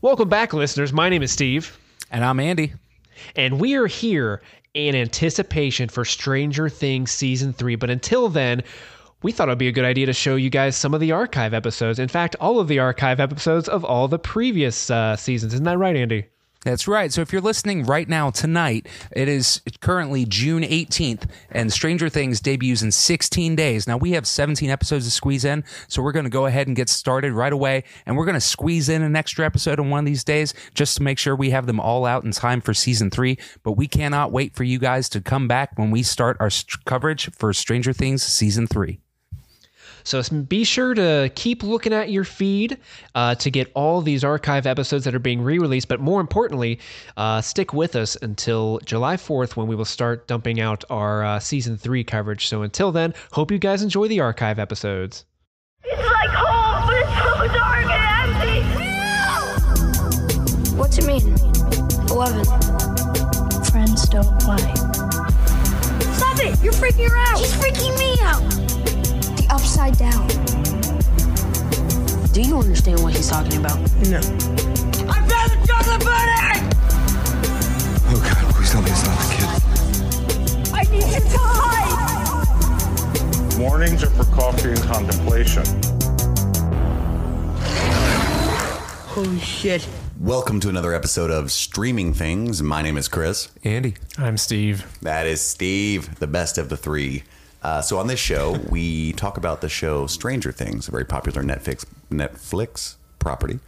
Welcome back, listeners. My name is Steve, And I'm Andy. and we are here in anticipation for Stranger Things Season 3. But until then, we thought it would be a good idea to show you guys some of the archive episodes. In fact, all of the archive episodes of all the previous uh, seasons. Isn't that right, Andy? That's right. So if you're listening right now tonight, it is currently June 18th, and Stranger Things debuts in 16 days. Now we have 17 episodes to squeeze in, so we're going to go ahead and get started right away, and we're going to squeeze in an extra episode on one of these days just to make sure we have them all out in time for season three. But we cannot wait for you guys to come back when we start our st- coverage for Stranger Things season three. So be sure to keep looking at your feed uh, to get all these archive episodes that are being re released. But more importantly, uh, stick with us until July 4th when we will start dumping out our uh, season three coverage. So until then, hope you guys enjoy the archive episodes. It's like home, but it's so dark and empty. What's it mean? 11. Friends don't play. Stop it! You're freaking her out. He's freaking me out. The upside down. Do you understand what he's talking about? No. I found the chocolate bunny. Oh God, please tell me it's not the kid. I need you to hide. Warnings are for coffee and contemplation. Holy shit. Welcome to another episode of Streaming Things. My name is Chris. Andy. I'm Steve. That is Steve, the best of the three. Uh, so on this show, we talk about the show Stranger Things, a very popular Netflix Netflix property.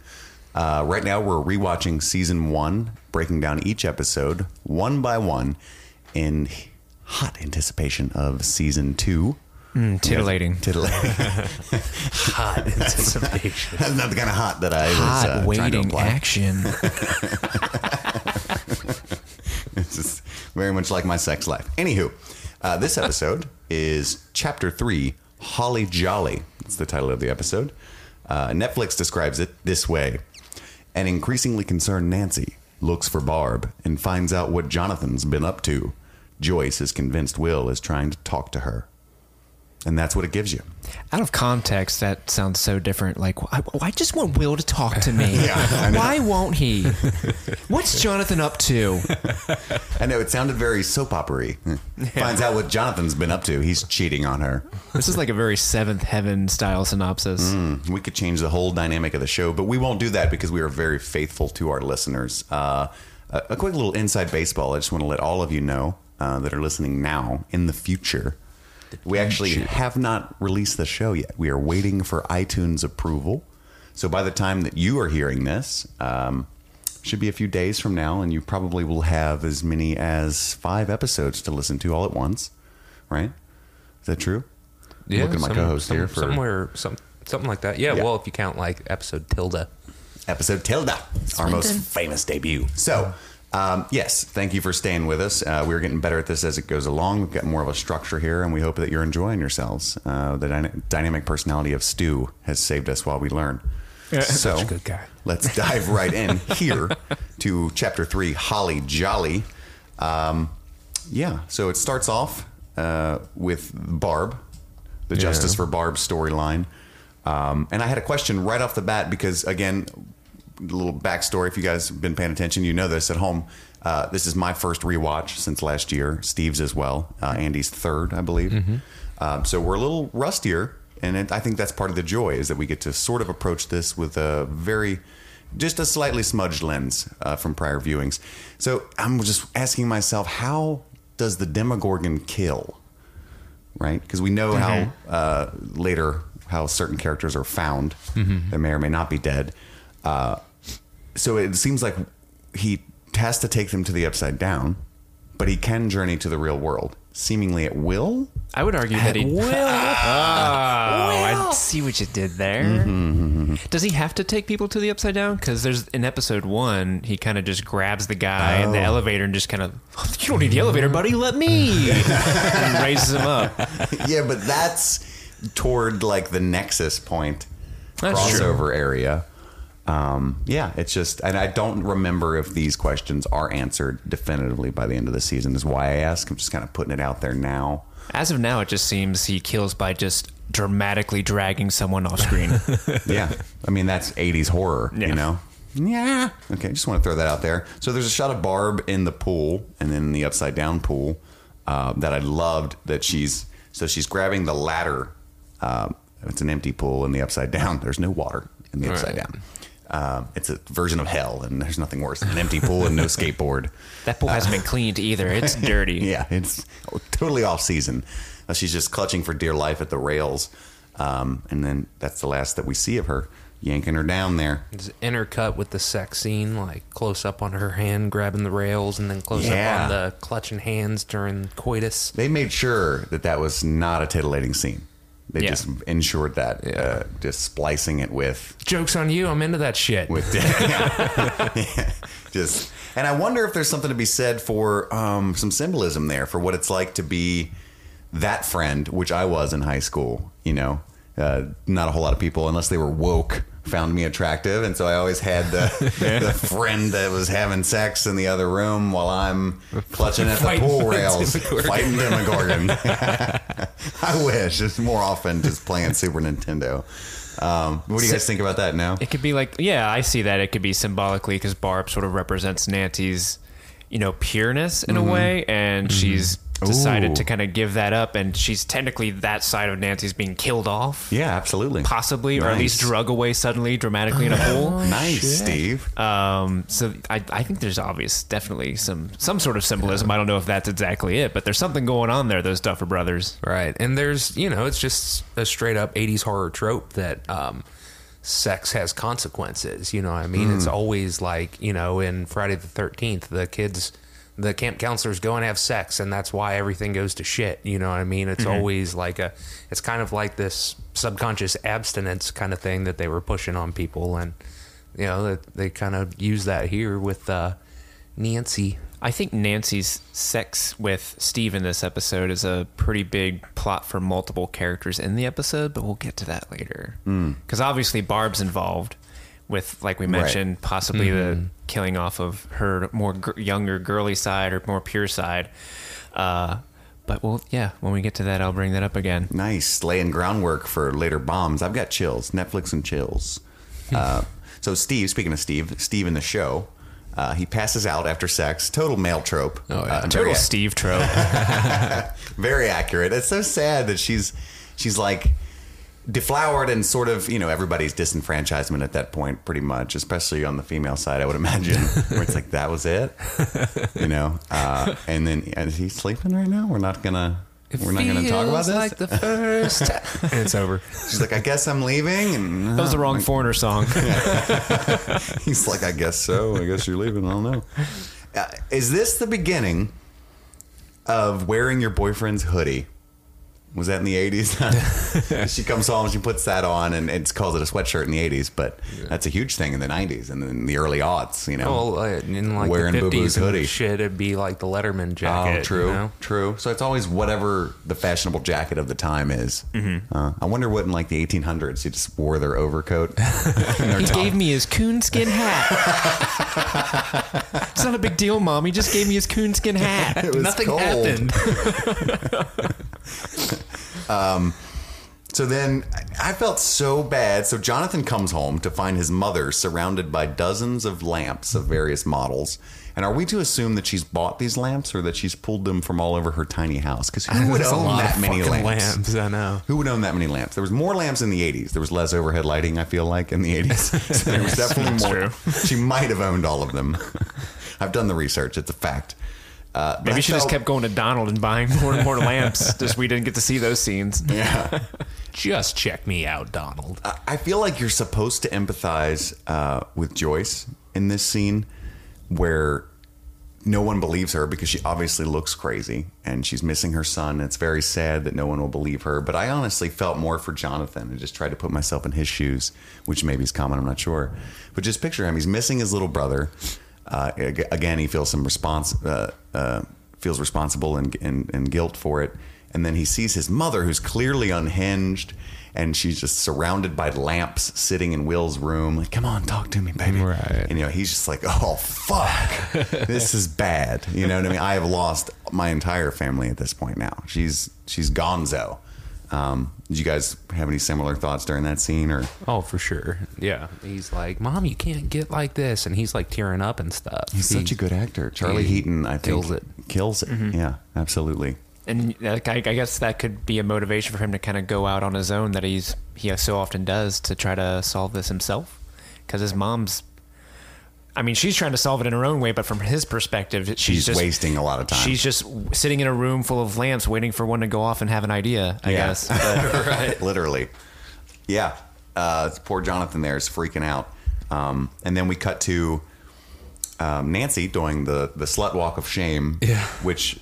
Uh, right now, we're rewatching season one, breaking down each episode one by one, in hot anticipation of season two. Titillating. Titillating. Hot anticipation. That's not the kind of hot that I was Hot uh, trying to waiting imply. action. It's just very much like my sex life. Anywho, uh, this episode is Chapter 3 Holly Jolly. That's the title of the episode. Uh, Netflix describes it this way An increasingly concerned Nancy looks for Barb and finds out what Jonathan's been up to. Joyce is convinced Will is trying to talk to her. And that's what it gives you. Out of context, that sounds so different. Like, I, I just want Will to talk to me. Know. Why won't he? What's Jonathan up to? I know it sounded very soap opery. Finds out what Jonathan's been up to. He's cheating on her. This is like a very Seventh Heaven style synopsis. We could change the whole dynamic of the show, but we won't do that because we are very faithful to our listeners. Uh, a, a quick little inside baseball. I just want to let all of you know uh, that are listening now in the future. We actually have not released the show yet. We are waiting for iTunes approval. So by the time that you are hearing this, um, should be a few days from now, and you probably will have as many as five episodes to listen to all at once. Right? Is that true? Yeah, Looking at my some- co-host some- here for- somewhere, some, something like that. Yeah, Yeah. well, if you count like episode tilde. episode Tilda, our most famous debut. So, um, yes, thank you for staying with us. Uh, we're getting better at this as it goes along. We've got more of a structure here, and we hope that you're enjoying yourselves. Uh, the dyna- dynamic personality of Stu has saved us while we learn. so, Such a good guy. let's dive right in here to chapter three Holly Jolly. Um, yeah, so it starts off uh, with Barb, the Justice for Barb storyline. Um, and I had a question right off the bat because, again, little backstory. If you guys have been paying attention, you know this at home. Uh, this is my first rewatch since last year. Steve's as well. Uh, Andy's third, I believe. Um, so we're a little rustier, and it, I think that's part of the joy is that we get to sort of approach this with a very, just a slightly smudged lens uh, from prior viewings. So I'm just asking myself, how does the Demogorgon kill? Right, because we know how uh, later how certain characters are found they may or may not be dead. Uh, so it seems like he has to take them to the upside down, but he can journey to the real world, seemingly at will. I would argue that he will. Oh, I see what you did there. Mm-hmm, mm-hmm, mm-hmm. Does he have to take people to the upside down? Because there's in episode one, he kind of just grabs the guy in the oh. elevator and just kind of, you don't need the elevator, buddy. Let me, and raises him up. yeah, but that's toward like the nexus point That's true. crossover area. Um, yeah, it's just, and I don't remember if these questions are answered definitively by the end of the season. Is why I ask. I'm just kind of putting it out there now. As of now, it just seems he kills by just dramatically dragging someone off screen. Yeah, I mean that's '80s horror, Yeah. you know. Yeah. Okay, just want to throw that out there. So there's a shot of Barb in the pool and then the upside down pool uh, that I loved. That she's so she's grabbing the ladder. Um, it's an empty pool in the upside down. There's no water in the upside Right. down. Um, it's a version of hell, and there's nothing worse than an empty pool and no skateboard. That pool hasn't been cleaned either. It's dirty. Yeah, it's totally off season. Uh, she's just clutching for dear life at the rails, um, and then that's the last that we see of her, yanking her down there. It's intercut with the sex scene, like close up on her hand grabbing the rails, and then close Yeah. up on the clutching hands during coitus. They made sure that that was not a titillating scene. They Yeah. just ensured that, uh, just splicing it with Jokes on you! I'm into that shit. with Yeah. just. And I wonder if there's something to be said for um, some symbolism there for what it's like to be that friend, which I was in high school. You know, uh, not a whole lot of people, unless they were woke, found me attractive, and so I always had the, the friend that was having sex in the other room while I'm clutching at the pool rails, fighting Demogorgon. I wish it's more often just playing Super Nintendo. Um, what do you guys think about that now? It could be like, yeah, I see that. It could be symbolically because Barb sort of represents Nancy's, you know, pureness in a way, and she's decided Ooh. to kind of give that up, and she's technically that side of Nancy's being killed off, Yeah, absolutely. possibly, or at least Nice. drug away suddenly, dramatically in a pool. Nice, Steve. Um, so I, I think there's obvious, definitely some some sort of symbolism. I don't know if that's exactly it, but there's something going on there. Those Duffer Brothers. Right. And there's, you know, it's just a straight up 80s horror trope that um, sex has consequences. You know what I mean? It's always like, you know, in Friday the 13th, the kids, the camp counselors go and have sex, and that's why everything goes to shit. You know what I mean? It's always like a, it's kind of like this subconscious abstinence kind of thing that they were pushing on people. And, you know, that they kind of use that here with uh, Nancy. I think Nancy's sex with Steve in this episode is a pretty big plot for multiple characters in the episode, but we'll get to that later. Because obviously Barb's involved with, like we mentioned, possibly the killing off of her more gr- younger girly side or more pure side. Uh, but well, yeah, when we get to that, I'll bring that up again. Nice. Laying groundwork for later bombs. I've got chills. Netflix and chills. uh, so, Steve, speaking of Steve, Steve in the show, uh, he passes out after sex. Total male trope. Oh, yeah. Uh, Total very, Steve trope. very accurate. It's so sad that she's she's like deflowered and sort of you know everybody's disenfranchisement at that point pretty much especially on the female side i would imagine where it's like that was it? You know? Uh, and then is he sleeping right now? We're not gonna we're not gonna talk about Feels this? like the first and it's over. she's like i guess i'm leaving and that was the wrong Foreigner song. he's like i guess so. I guess you're leaving. I don't know. Uh, is this the beginning of wearing your boyfriend's hoodie was that in the 80s? she comes home, she puts that on, and it calls it a sweatshirt in the 80s, but that's a huge thing in the 90s and in the early aughts, you know. Well, uh, in like Wearing the Boo-Boo's 50s and hoodie. shit, it'd be like the Letterman jacket. oh, true, you know? true. So it's always whatever the fashionable jacket of the time is. Mm-hmm. Uh, I wonder what in like the 1800s, you just wore their overcoat. He gave me his coonskin hat. it's not a big deal, mom. He just gave me his coonskin hat. It was Nothing cold. happened. Um, so then I felt so bad. So Jonathan comes home to find his mother surrounded by dozens of lamps of various models. And are we to assume that she's bought these lamps or that she's pulled them from all over her tiny house? Because who would own that many lamps? lamps, I know. Who would own that many lamps? There was more lamps in the 80s. There was less overhead lighting, I feel like, in the 80s. So there was definitely more. She might have owned all of them. I've done the research. It's a fact. Uh, Maybe she just kept going to Donald and buying more and more lamps. Just we didn't get to see those scenes. Yeah. Just check me out, Donald. I- I feel like you're supposed to empathize uh, with Joyce in this scene where no one believes her because she obviously looks crazy and she's missing her son. It's very sad that no one will believe her. But I honestly felt more for Jonathan and just tried to put myself in his shoes, which maybe is common, I'm not sure. But just picture him. He's missing his little brother. Uh, again, he feels some response, uh, uh, feels responsible and, and, and guilt for it. And then he sees his mother, who's clearly unhinged, and she's just surrounded by lamps sitting in Will's room. Like, come on, talk to me, baby. Right. And you know, he's just like, oh fuck, this is bad. You know what I mean? I have lost my entire family at this point now. She's she's gonzo. Um, did you guys have any similar thoughts during that scene, or Oh, for sure. Yeah. He's like, Mom, you can't get like this. And he's like tearing up and stuff. he's such a good actor? Charlie he Heaton, I think, kills it. Kills it. Yeah, absolutely. And like, I, I guess that could be a motivation for him to kind of go out on his own that he's he so often does to try to solve this himself. Because his mom's, I mean, she's trying to solve it in her own way, but from his perspective, she's, She's just wasting a lot of time. She's just sitting in a room full of lamps, waiting for one to go off and have an idea. I Yeah. guess. But, right. Literally. Yeah. Uh, poor Jonathan there is freaking out. Um, and then we cut to um, Nancy doing the, the slut walk of shame, Yeah. which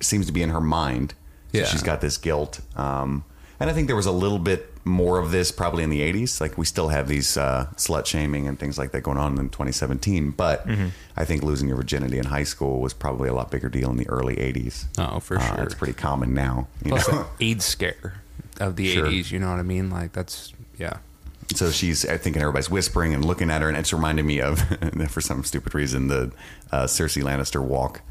seems to be in her mind. So Yeah. she's got this guilt. Um, and I think there was a little bit more of this probably in the 80s. Like we still have these uh, slut shaming and things like that going on in 2017. But Mm-hmm. I think losing your virginity in high school was probably a lot bigger deal in the early 80s. Oh, for Uh, sure. It's pretty common now. You Plus know? the AIDS scare of the Sure. 80s. You know what I mean? Like, that's, yeah. So she's, I think, and everybody's whispering and looking at her, and it's reminded me of, for some stupid reason, the uh, Cersei Lannister walk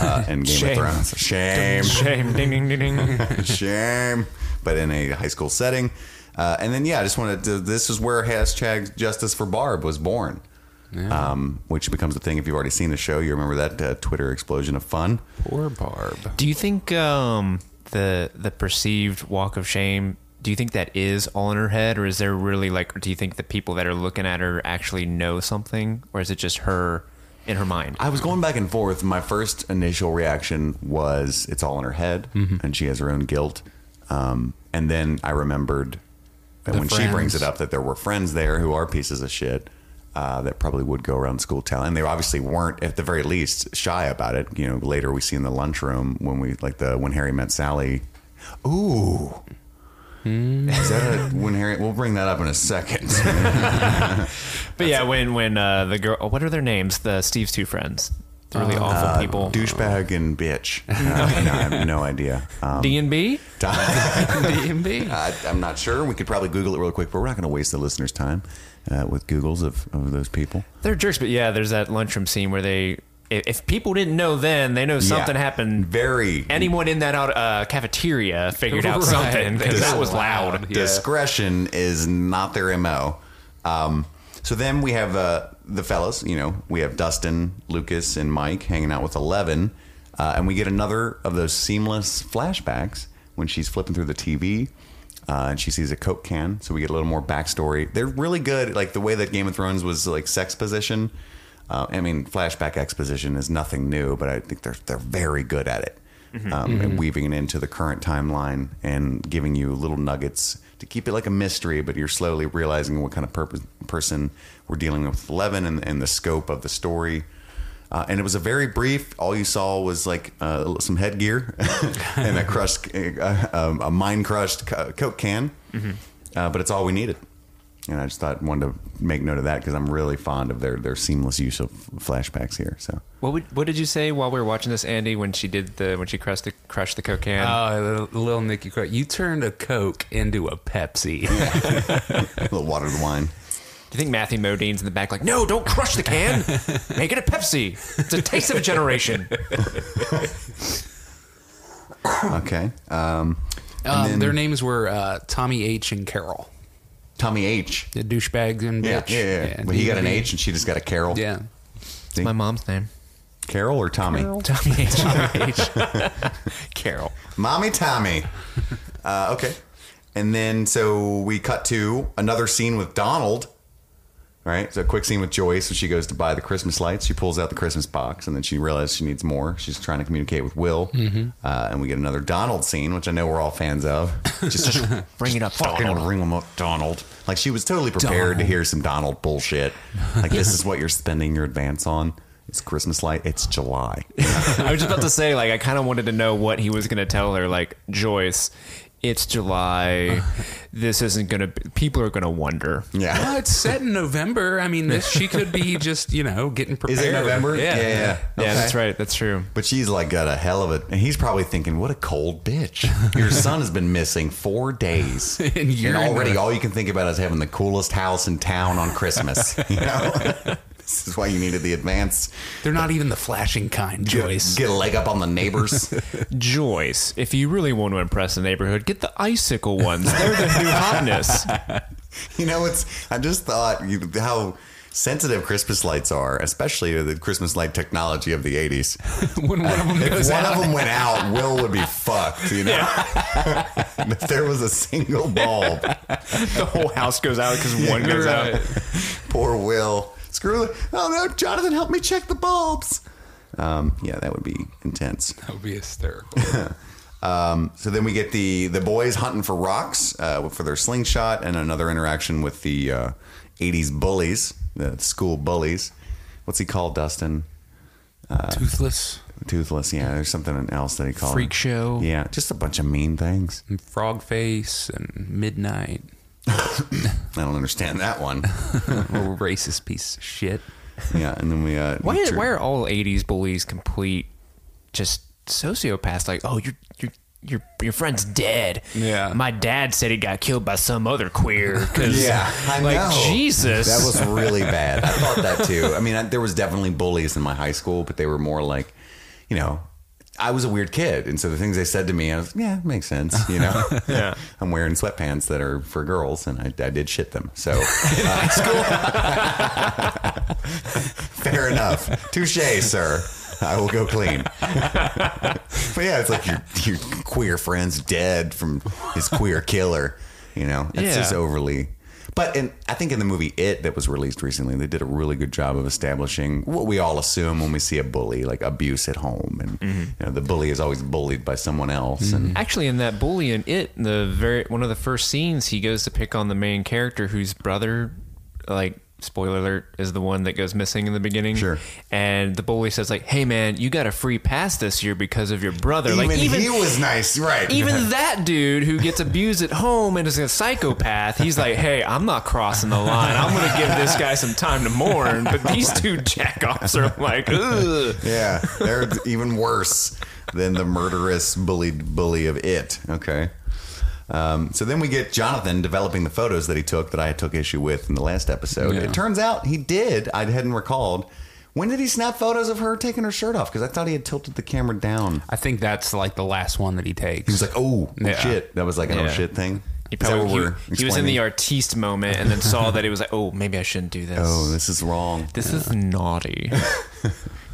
uh, in Game Shame. of Thrones. Shame, shame, ding, ding, ding, ding. shame, but in a high school setting. Uh, and then, yeah, I just wanted to. This is where hashtag Justice for Barb was born, um, which becomes a thing. If you've already seen the show, you remember that uh, Twitter explosion of fun. Poor Barb. Do you think um, the the perceived walk of shame? Do you think that is all in her head, or is there really like? Do you think the people that are looking at her actually know something, or is it just her in her mind? I was going back and forth. My first initial reaction was it's all in her head, and she has her own guilt. Um, and then I remembered that The when she brings it up that there were friends there who are pieces of shit uh, that probably would go around school telling. And they obviously weren't, at the very least, shy about it. You know, later we see in the lunchroom when we like the when Harry met Sally. Ooh. Is that a when Harry? We'll bring that up in a second. But yeah, when when uh, the girl, what are their names? The Steve's two friends, the really awful Uh, people. douchebag and bitch. Uh, no, I have no idea. Um, D and B. DMB. I, I'm not sure. We could probably Google it real quick, but we're not going to waste the listeners' time uh, with Googles of, of those people. They're jerks, but yeah, there's that lunchroom scene where they. If people didn't know then, they know something Yeah. happened. Very Anyone in that out- uh, cafeteria figured out Right. something because that was loud. loud. Yeah. discretion is not their mo. Um, so then we have uh, the fellas. You know, we have Dustin, Lucas, and Mike hanging out with Eleven, uh, and we get another of those seamless flashbacks when she's flipping through the TV. Uh, and she sees a Coke can, so we get a little more backstory. They're really good, like the way that Game of Thrones was like sex position. Uh, I mean, flashback exposition is nothing new, but I think they're they're very good at it, um, and weaving it into the current timeline and giving you little nuggets to keep it like a mystery. But you're slowly realizing what kind of purpose, person we're dealing with, with Eleven, and, and the scope of the story. Uh, and it was a very brief. All you saw was like uh, some headgear and a crushed, uh, um, a mine crushed Coke can. Uh, but it's all we needed. And I just thought wanted to make note of that because I'm really fond of their their seamless use of flashbacks here. So What would, what did you say while we were watching this, Andy? When she did the when she crushed the crushed the coke can? Oh, little, little Nicky Crow. You turned a Coke into a Pepsi. a little watered wine. Do you think Matthew Modine's in the back like, no, don't crush the can, make it a Pepsi. It's a taste of a generation. Okay. Um, Um, then- their names were uh, Tommy H. and Carol. Tommy H. The douchebags and Yeah, bitch. yeah, yeah. But he got an H and she just got a Carol. Yeah. See? My mom's name. Carol or Tommy? Tommy H. Tommy H. Carol. Mommy Tommy. Uh, okay. And then so we cut to another scene with Donald. Right? So a quick scene with Joyce when she goes to buy the Christmas lights. She pulls out the Christmas box and then she realizes she needs more. She's trying to communicate with Will. Uh, and we get another Donald scene, which I know we're all fans of. Just Bring it up, fucking Donald. ring them up, Donald. Like she was totally prepared to hear some Donald bullshit. Like this is what you're spending your advance on. It's Christmas light. It's July. I was just about to say, like, I kind of wanted to know what he was going to tell her. Like, Joyce, it's July. This isn't going to. People are going to wonder. Yeah. Well, it's set in November. I mean, this, she could be just, you know, getting prepared. Is it November? Yeah. yeah. yeah. Yeah, Okay. that's right. That's true. But she's like got a hell of a, and he's probably thinking, "What a cold bitch! Your son has been missing four days, And and, you're already gonna- all you can think about is having the coolest house in town on Christmas. You know, this is why you needed the advance. They're not even the flashing kind, Joyce. Get a leg up on the neighbors. Joyce, if you really want to impress the neighborhood, get the icicle ones. They're the new hotness. you know, it's. I just thought you, how sensitive Christmas lights are, especially the Christmas light technology of the '80s. when one of them If goes one out, of them went out, Will would be fucked. You know, if there was a single bulb, The whole house goes out because one goes out. poor Will. Screw it. Oh no, Jonathan, help me check the bulbs. Um, yeah, that would be intense. that would be hysterical. Um, so then we get the the boys hunting for rocks uh, for their slingshot, and another interaction with the uh, '80s bullies, the school bullies. What's he called, Dustin? Toothless, Toothless. Yeah, there's something else that he called. Freak show. Yeah, just a bunch of mean things. and frog face, and midnight. I don't understand that one. Racist piece of shit. Yeah, and then we. Uh, Why, we- why are all '80s bullies complete just sociopaths? Like, oh, your your your your friend's dead. Yeah. my dad said he got killed by some other queer. 'cause, Yeah, I like know. Jesus. That was really bad. I thought that too. I mean, I, there was definitely bullies in my high school, but they were more like, you know, I was a weird kid, and so the things they said to me, I was, yeah, makes sense. You know, Yeah. I'm wearing sweatpants that are for girls, and I, I did shit them. So, uh, fair enough. Touche, sir. I will go clean. but yeah, it's like your your queer friend's dead from his queer killer. You know, it's Yeah. just overly. But in, I think in the movie It that was released recently, they did a really good job of establishing what we all assume when we see a bully, like abuse at home, and mm-hmm. you know the bully is always bullied by someone else. And mm-hmm. Actually, in that bully in it, the very one of the first scenes, he goes to pick on the main character whose brother, like spoiler alert, is the one that goes missing in the beginning. Sure. And the bully says like, "Hey man, you got a free pass this year because of your brother." even, like even he was nice, right? even that dude who gets abused at home and is a psychopath, he's like, "Hey, I'm not crossing the line. I'm going to give this guy some time to mourn." But these two jackoffs are like, "Ugh." yeah, they're even worse than the murderous bullied bully of it. Okay. Um, so then we get Jonathan developing the photos that he took that I took issue with in the last episode. Yeah. It turns out he did. I hadn't recalled. When did he snap photos of her taking her shirt off? Because I thought he had tilted the camera down. I think that's like the last one that he takes. He was like, "Oh, oh Yeah. shit!" That was like an "oh shit" thing. He, probably, he, he was in the artiste moment and then saw that it was like, "Oh, maybe I shouldn't do this." Oh, this is wrong. this is naughty.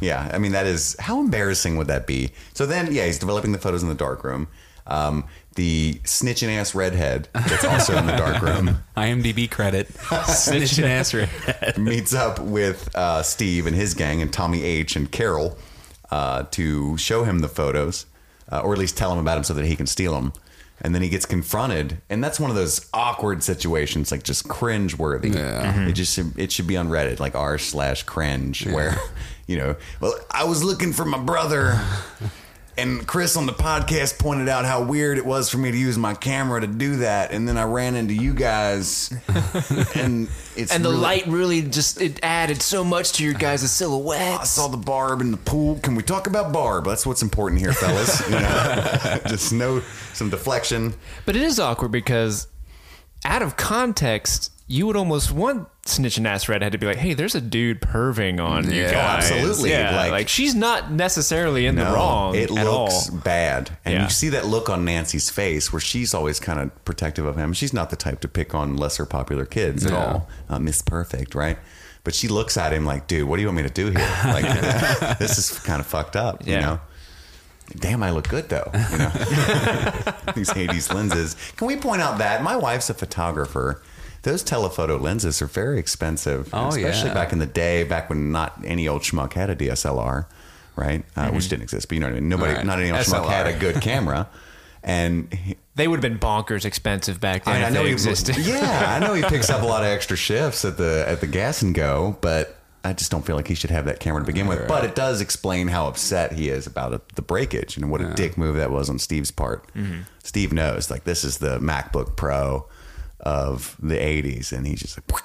Yeah, I mean that is how embarrassing would that be? So then, yeah, he's developing the photos in the dark room. Um, the snitching ass redhead that's also in the dark room IMDb credit. Snitching ass redhead. meets up with uh, Steve and his gang and Tommy H and Carol uh, to show him the photos, uh, or at least tell him about them so that he can steal them. And then he gets confronted, and that's one of those awkward situations, like just cringe worthy. Yeah. It just it should be on Reddit, like r slash cringe, where you know, well, I was looking for my brother. And Chris on the podcast pointed out how weird it was for me to use my camera to do that, and then I ran into you guys, and it's and the really- light really just it added so much to your guys' silhouettes. I saw the Barb in the pool. Can we talk about Barb? That's what's important here, fellas. You know, just no some deflection. But it is awkward because out of context, you would almost want snitching ass redhead to be like, "Hey, there's a dude perving on you Yeah, guys." absolutely. Yeah, Like- like, she's not necessarily in the wrong it at looks all. bad, and Yeah. you see that look on Nancy's face where she's always kind of protective of him. She's not the type to pick on lesser popular kids at all. Uh, Miss Perfect, right? But she looks at him like, "Dude, what do you want me to do here? Like, this is kind of fucked up." You Yeah. know. Damn, I look good though. You know, these Hades lenses. Can we point out that my wife's a photographer? Those telephoto lenses are very expensive, Oh, especially yeah. back in the day, back when not any old schmuck had a DSLR, right? Uh, Which didn't exist, but you know what I mean. Nobody, Right. not any old schmuck had a good camera, and he, They would have been bonkers expensive back then I, I know they he existed. Yeah, I know he picks up a lot of extra shifts at the at the gas and go, but I just don't feel like he should have that camera to begin with. But it does explain how upset he is about it, the breakage and what a dick move that was on Steve's part. Mm-hmm. Steve knows like this is the MacBook Pro of the '80s, and he's just like,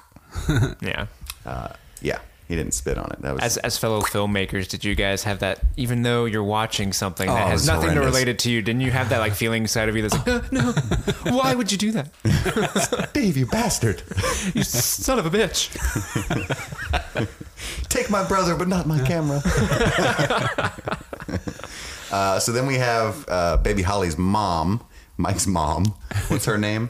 yeah. uh, yeah, he didn't spit on it. That was As, as fellow filmmakers, did you guys have that? Even though you're watching something Oh, that it has nothing to horrendous. relate it to you, didn't you have that like feeling inside of you that's like, "Uh, no, why would you do that? Dave, you bastard. You son of a bitch! Take my brother, but not my camera. uh, so then we have uh, baby Holly's mom, Mike's mom. What's her name?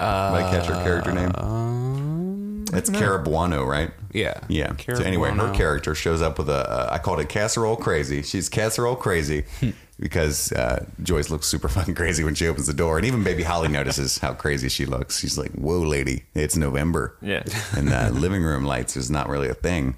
Uh, Might catch her character name. it's Cara Buono, right? Yeah. Yeah. Cara so anyway, her character shows up with a. Uh, I called it casserole crazy. She's casserole crazy because uh, Joyce looks super fucking crazy when she opens the door, and even baby Holly notices how crazy she looks. She's like, "Whoa, lady, it's November." Yeah. and uh, living room lights is not really a thing.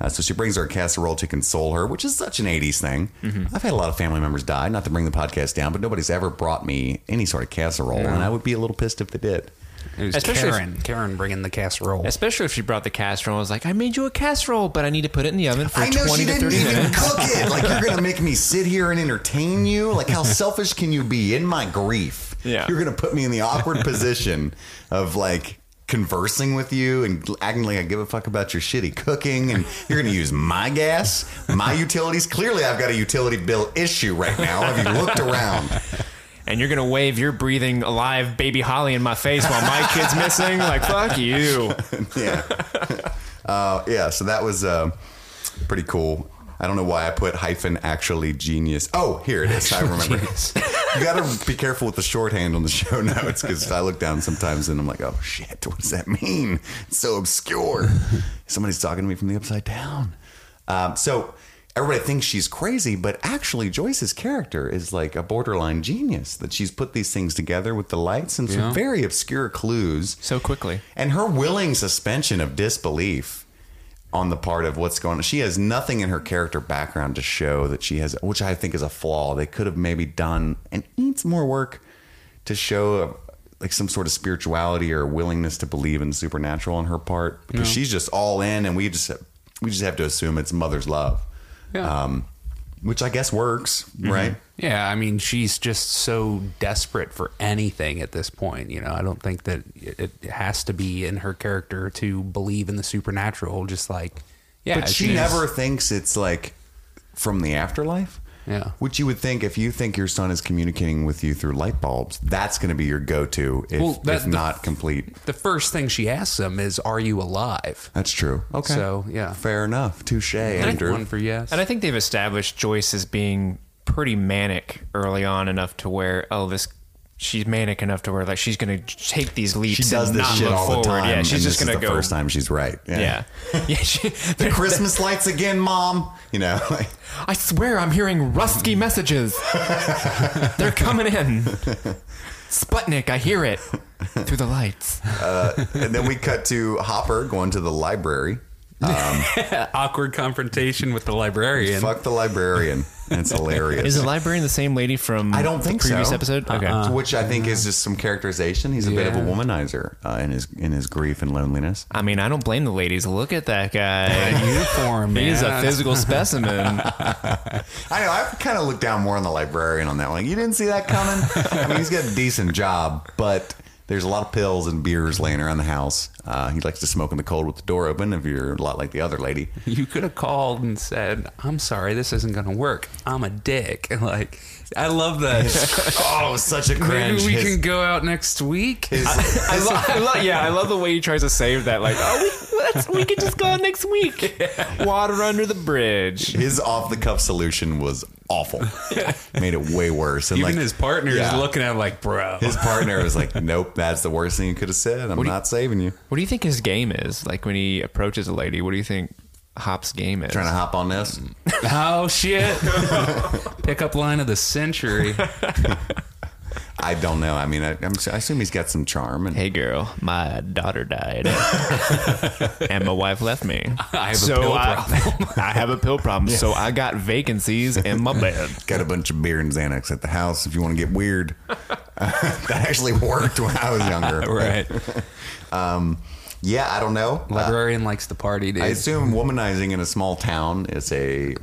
Uh, so she brings her a casserole to console her, which is such an 80s thing. I've had a lot of family members die, not to bring the podcast down, but nobody's ever brought me any sort of casserole, and I would be a little pissed if they did. It was Especially if- Karen. Karen bringing the casserole. Especially if she brought the casserole. I was like, I made you a casserole, but I need to put it in the oven for I know 20 she to didn't 30 even minutes. cook it. Like you're gonna make me sit here and entertain you. Like how selfish can you be in my grief? Yeah. You're gonna put me in the awkward position of like conversing with you and acting like I give a fuck about your shitty cooking and you're gonna use my gas, my utilities. Clearly I've got a utility bill issue right now. Have you looked around? And you're going to wave your breathing alive baby Holly in my face while my kid's missing? Like, fuck you. yeah. Uh, yeah, so that was uh, pretty cool. I don't know why I put hyphen actually genius. Oh, here it is. I remember. you got to be careful with the shorthand on the show notes because I look down sometimes and I'm like, oh shit, what does that mean? It's so obscure. Somebody's talking to me from the upside down. Um, so everybody thinks she's crazy, but actually Joyce's character is like a borderline genius. That she's put these things together with the lights and some Yeah. very obscure clues So quickly. and her willing suspension of disbelief on the part of what's going on. She has nothing in her character background to show that she has, which I think is a flaw. They could have maybe done and needs more work to show a, like some sort of spirituality or willingness to believe in the supernatural on her part because she's just all in, and we just we just have to assume it's mother's love, Yeah. um, which I guess works, mm-hmm. right? Yeah, I mean, she's just so desperate for anything at this point. You know, I don't think that it it has to be in her character to believe in the supernatural. Just like, yeah, but she never thinks it's like from the afterlife. Yeah. Which you would think if you think your son is communicating with you through light bulbs, that's going to be your go-to if, Well, that's if the- not complete. The first thing she asks him is, "Are you alive?" That's true. Okay. So, yeah. Fair enough. Touche, Andrew. One for yes. And I think they've established Joyce as being pretty manic early on enough to where, oh, this. She's manic enough to where like she's gonna take these leaps. she does and this not shit all forward. the time. Yeah, she's just gonna the go. first time she's right. Yeah, yeah. She, The Christmas lights again, Mom. You know, like, I swear I'm hearing rusty messages. They're coming in. Sputnik, I hear it through the lights. Uh, and then we cut to Hopper going to the library. awkward confrontation with the librarian. Fuck the librarian. It's hilarious. Is the librarian the same lady from I don't think the previous so. episode? Okay. Uh, which I think is just some characterization. He's a bit of a womanizer uh, in his in his grief and loneliness. I mean, I don't blame the ladies. Look at that guy. uniform, man. He's a physical specimen. I know. I kind of looked down more on the librarian on that one. You didn't see that coming. I mean, he's got a decent job, but there's a lot of pills and beers laying around the house. Uh, he likes to smoke in the cold with the door open. If you're a lot like the other lady, You could have called and said, "I'm sorry, this isn't going to work. I'm a dick." Like, I love that. oh, such a cringe. Maybe we His- can go out next week. I, lo- I lo- yeah, I love the way he tries to save that. Like, oh, we, let's, we could just go out next week. Water under the bridge. his off the cuff solution was awful. Made it way worse. And Even like his partner yeah. is looking at him like, "Bro." His partner was like, "Nope, that's the worst thing you could have said. I'm do you- not saving you." What do you think his game is? Like when he approaches a lady, what do you think Hop's game is? Trying to hop on this. oh shit! Pickup line of the century. I don't know. I mean, I, I'm, I assume he's got some charm. And Hey girl, my daughter died, and my wife left me. I have a pill I, problem. I have a pill problem, so I got vacancies in my bed. got a bunch of beer and Xanax at the house if you want to get weird. that actually worked when I was younger. right. Yeah, I don't know. Uh, Librarian likes to party, dude. I assume womanizing in a small town is a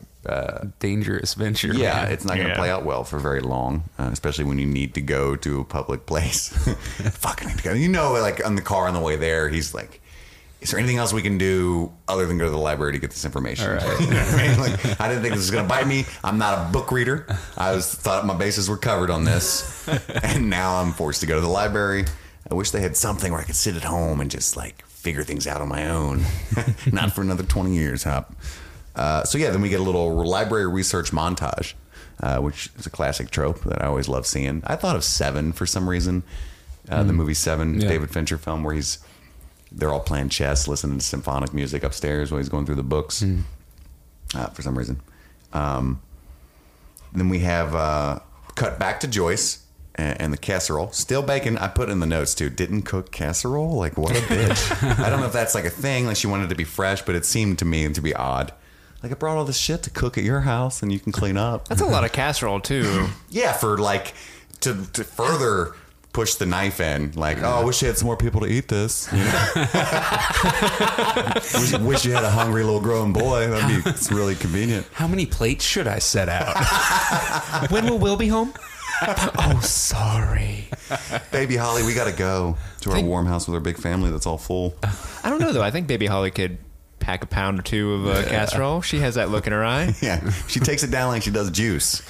Dangerous venture. yeah. man. It's not going to Yeah. play out well for very long, uh, especially when you need to go to a public place. Fuck, I need to go. You know, like on the car on the way there, he's like. Is there anything else we can do other than go to the library to get this information? You know I mean? Like, I didn't think this was going to bite me. I'm not a book reader. I was thought my bases were covered on this, and now I'm forced to go to the library. I wish they had something where I could sit at home and just like figure things out on my own. Not for another 20 years, Hop. Uh, so yeah, then we get a little library research montage, uh, which is a classic trope that I always love seeing. I thought of Seven for some reason, uh, the movie Seven, Yeah. David Fincher film, where he's they're all playing chess, listening to symphonic music upstairs while he's going through the books. Uh, for some reason. Um, then we have uh, cut back to Joyce and, the casserole. Still bacon. I put in the notes too. Didn't cook casserole. Like what a bitch. I don't know if that's like a thing. Like she wanted to be fresh, but it seemed to me to be odd. Like I brought all this shit to cook at your house, and you can clean up. That's a lot of casserole too. Yeah, for like to to further push the knife in. Like, oh, I wish you had some more people to eat this. You know? wish, wish you had a hungry little growing boy. That'd be it's really convenient. How many plates should I set out? when will Will be home? oh, sorry. Baby Holly, we got to go to our warm house with our big family that's all full. I don't know though. I think Baby Holly could pack a pound or two of uh, casserole. She has that look in her eye. Yeah, she takes it down like she does juice.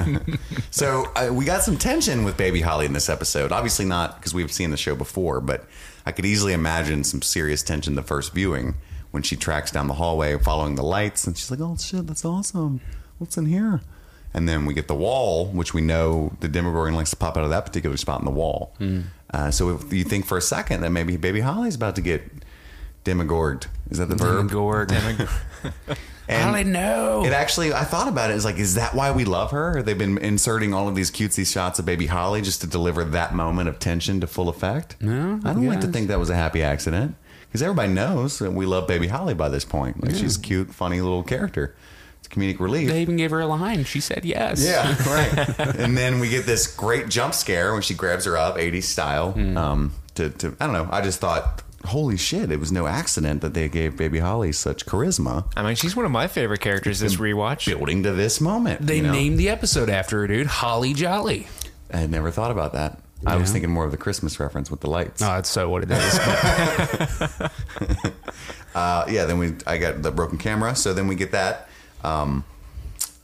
so uh, we got some tension with Baby Holly in this episode. Obviously not because we've seen the show before, but I could easily imagine some serious tension the first viewing when she tracks down the hallway following the lights, and she's like, "Oh shit, that's awesome! What's in here?" And then we get the wall, which we know the Demogorgon likes to pop out of that particular spot in the wall. Uh, so if you think for a second that maybe Baby Holly's about to get demogorged, is that the verb? Demogorg. And Holly, know. It actually, I thought about it. It's like, is that why we love her? They've been inserting all of these cutesy shots of baby Holly just to deliver that moment of tension to full effect. No, I don't like to think that was a happy accident because everybody knows that we love baby Holly by this point. Like she's a cute, funny little character. It's comedic relief. They even gave her a line. She said yes. Yeah, right. and then we get this great jump scare when she grabs her up, 80s style. Um, to, to I don't know. I just thought, holy shit, it was no accident that they gave Baby Holly such charisma. I mean, she's one of my favorite characters this rewatch. Building to this moment. They you know? named the episode after her, dude. Holly Jolly. I had never thought about that. I was thinking more of the Christmas reference with the lights. Oh, that's so what it is. Uh, yeah, then we I got the broken camera, so then we get that, um,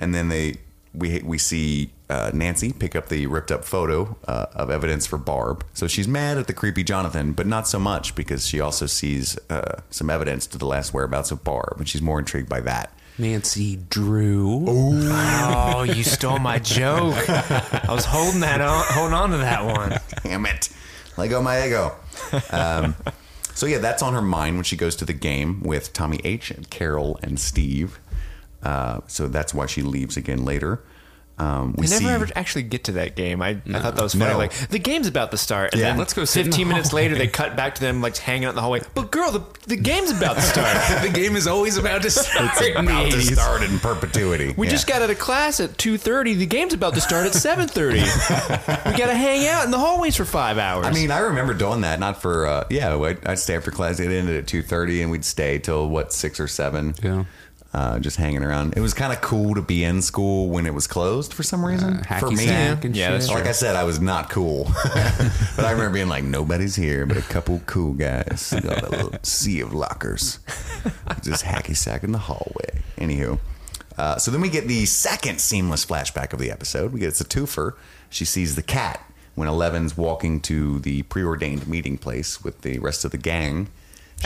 and then they we we see uh, Nancy pick up the ripped up photo uh, of evidence for Barb. So she's mad at the creepy Jonathan, but not so much because she also sees uh, some evidence to the last whereabouts of Barb, and she's more intrigued by that. Nancy Drew. Oh, you stole my joke. I was holding that on, holding on to that one. Damn it. Let Lego my ego. Um, so yeah, that's on her mind when she goes to the game with Tommy H and Carol and Steve. Uh, so that's why she leaves again later. Um, we We never see, ever actually get to that game. I, I thought that was funny. No. Like the game's about to start, and Yeah. then Let's go sit in the Fifteen minutes hallway. later, they cut back to them like hanging out in the hallway. But girl, the, the game's about to start. the game is always about to start. it's about to start in perpetuity. We Yeah. just got out of class at two thirty. The game's about to start at seven thirty. we got to hang out in the hallways for five hours. I mean, I remember doing that. Not for uh, yeah. I'd, I'd stay after class. It ended at two thirty, and we'd stay till what six or seven. Yeah. Uh, just hanging around. It was kind of cool to be in school when it was closed for some reason. hacky for me, sack and Yeah, shit. like I said, I was not cool. but I remember being like, nobody's here but a couple cool guys. Got a little sea of lockers. Just hacky sack in the hallway. Anywho. Uh, so then we get the second seamless flashback of the episode. We get it's a twofer. She sees the cat when Eleven's walking to the preordained meeting place with the rest of the gang.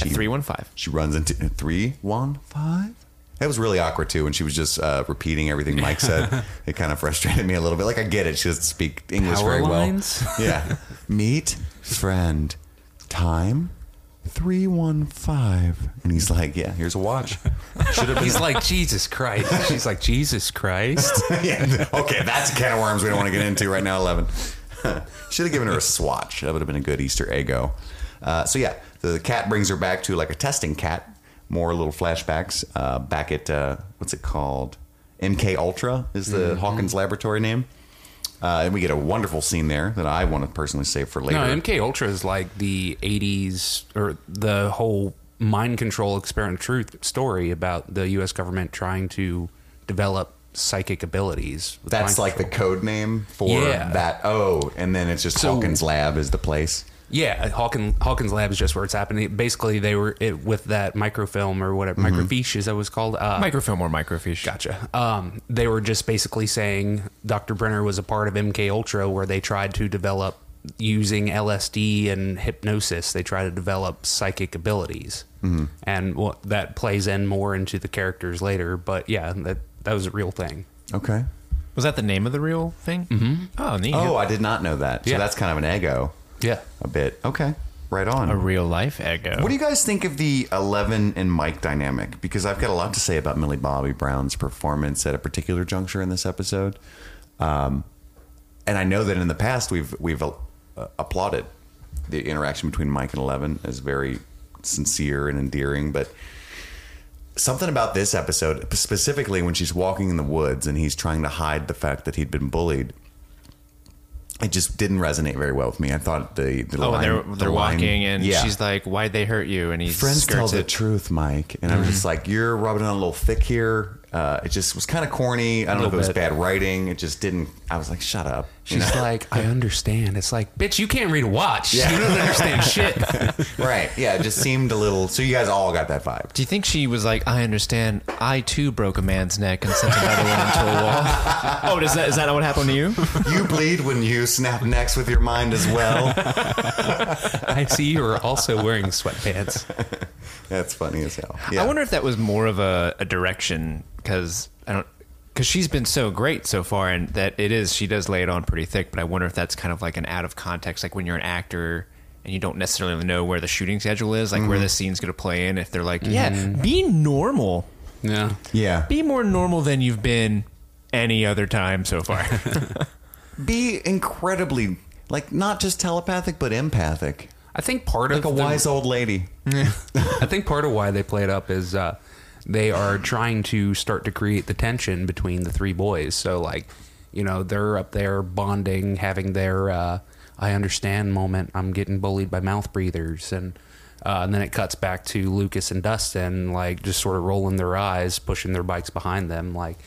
at three one five. she runs into three one five. That was really awkward too when she was just uh, repeating everything Mike said. it kind of frustrated me a little bit. Like I get it, she doesn't speak English Power very lines? well. Yeah. Meet friend. Time three one five. And he's like, "Yeah, here's a watch." Should have been. He's like, Jesus Christ. She's like, Jesus Christ. yeah. Okay, that's a can of worms we don't want to get into right now. Eleven. Should have given her a swatch. That would have been a good Easter eggo. Uh, so yeah, the cat brings her back to like a testing cat. More little flashbacks. Uh, back at uh, what's it called? MK Ultra is the Hawkins laboratory name. Uh, and we get a wonderful scene there that I want to personally save for later. No, MK Ultra is like the '80s or the whole mind control experiment truth story about the U.S. government trying to develop psychic abilities. That's like the code name for Yeah. that. Oh, and then it's just So- Hawkins Lab is the place. Yeah. Hawkins Hawkins Lab is just where it's happening. Basically, they were it, with that microfilm or whatever Mm-hmm. microfiche is that was called. Uh, Microfilm or microfiche. Gotcha. Um, they were just basically saying Dr. Brenner was a part of MK Ultra, where they tried to develop using LSD and hypnosis, they try to develop psychic abilities, Mm-hmm. and what that plays in more into the characters later. But yeah, that that was a real thing. Okay. Was that the name of the real thing? Mm-hmm. Oh, neat. Oh, I did not know that. So Yeah. that's kind of an ego, Yeah. a bit. Okay. Right on. a real life ego. What do you guys think of the Eleven and Mike dynamic? Because I've got a lot to say about Millie Bobby Brown's performance at a particular juncture in this episode, um, and I know that in the past we've we've uh, applauded the interaction between Mike and Eleven as very sincere and endearing, but something about this episode, specifically when she's walking in the woods and he's trying to hide the fact that he'd been bullied. It just didn't resonate very well with me. I thought the, the Oh, line, they're the they're line- walking, and yeah. she's like, "Why'd they hurt you?" And he friends tell skirts the truth, Mike. And I'm just mm-hmm. like, you're rubbing it on a little thick here. Uh, it just was kind of corny. I don't know if it was bit. bad writing. It just didn't. I was like, shut up. You She's know? like, I understand. It's like, bitch, you can't read a watch. You don't understand shit. right? Yeah, it just seemed a little. So you guys all got that vibe. Do you think she was like, "I understand. I too broke a man's neck and sent another one into a wall"? oh, is that is that what happened to you? You bleed when you snap necks with your mind as well. I see you are also wearing sweatpants. That's funny as hell. Yeah. I wonder if that was more of a, a direction because I don't because she's been so great so far, and that it is she does lay it on pretty thick. But I wonder if that's kind of like an out of context, like when you're an actor and you don't necessarily know where the shooting schedule is, like where Mm-hmm. the scene's going to play in. If they're like, yeah, be normal, Yeah. Yeah. be more normal than you've been any other time so far. Be incredibly like not just telepathic but empathic, I think part like of like a the- wise old lady. I think part of why they play it up is uh, they are trying to start to create the tension between the three boys. So, like, you know, they're up there bonding, having their uh, "I understand" moment. I'm getting bullied by mouth breathers, and uh, and then it cuts back to Lucas and Dustin, like just sort of rolling their eyes, pushing their bikes behind them, like.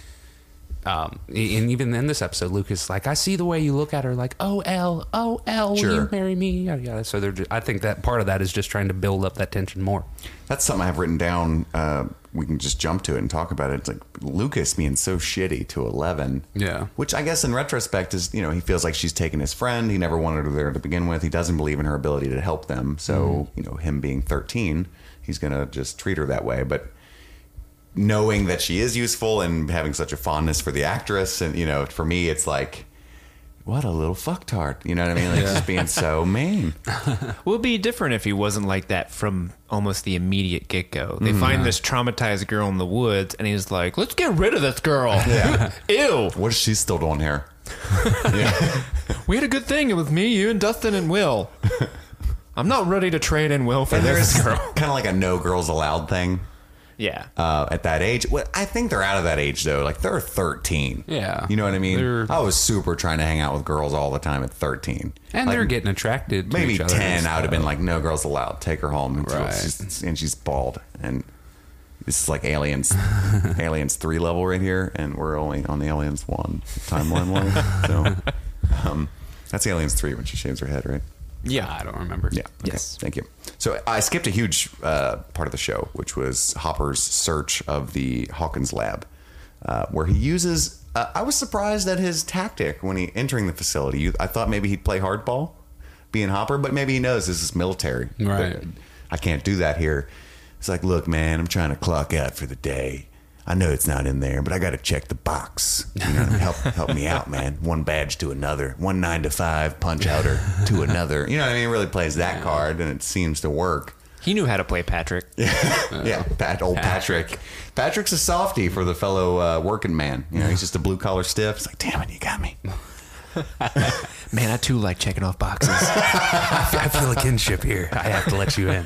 Um, and even in this episode, Lucas is like, I see the way you look at her, like, oh, L, oh, L, will Sure. you marry me? Yada, yada. So they're, I think that part of that is just trying to build up that tension more. That's something I've written down. Uh, we can just jump to it and talk about it. It's like Lucas being so shitty to Eleven. Yeah. Which I guess in retrospect is, you know, he feels like she's taken his friend. He never wanted her there to begin with. He doesn't believe in her ability to help them. So, you know, him being 13, he's going to just treat her that way. But knowing that she is useful and having such a fondness for the actress, and, you know, for me, it's like, what a little fucktard. You know what I mean? Like just being so mean. Would be different if he wasn't like that from almost the immediate get go. They mm-hmm. find this traumatized girl in the woods, and he's like, "Let's get rid of this girl." Yeah. Ew. What is she still doing here? yeah. We had a good thing with me, you, and Dustin and Will. I'm not ready to trade in Will for And this girl. kind of like a no girls allowed thing. Yeah. uh, at that age. Well, I think they're out of that age though. Like they're 13. Yeah. You know what I mean? They're- I was super trying to hang out with girls all the time at 13. And Like, they're getting attracted to maybe each other 10. and I would have been like, no girls allowed. Take her home. And, Right. she's, and she's bald. And this is like aliens, aliens three level right here. And we're only on the aliens one timeline line. So, um, that's aliens three when she shaves her head, right? Yeah, I don't remember. Yeah. Okay. Yes. Thank you. So I skipped a huge uh, part of the show, which was Hopper's search of the Hawkins lab, uh, where he uses. Uh, I was surprised at his tactic when he entering the facility. I thought maybe he'd play hardball, being Hopper, but maybe he knows this is military. Right. I can't do that here. It's like, look, man, I'm trying to clock out for the day. I know it's not in there, but I got to check the box. You know, help help me out, man. One badge to another, one nine to five punch outer to another. You know what I mean? He really plays that card, and it seems to work. He knew how to play Patrick. Yeah, Pat, old Patrick. Patrick's a softie for the fellow uh, working man. You know, he's just a blue collar stiff. It's like, damn it, you got me. Man, I too like checking off boxes. I feel a kinship here. I have to let you in.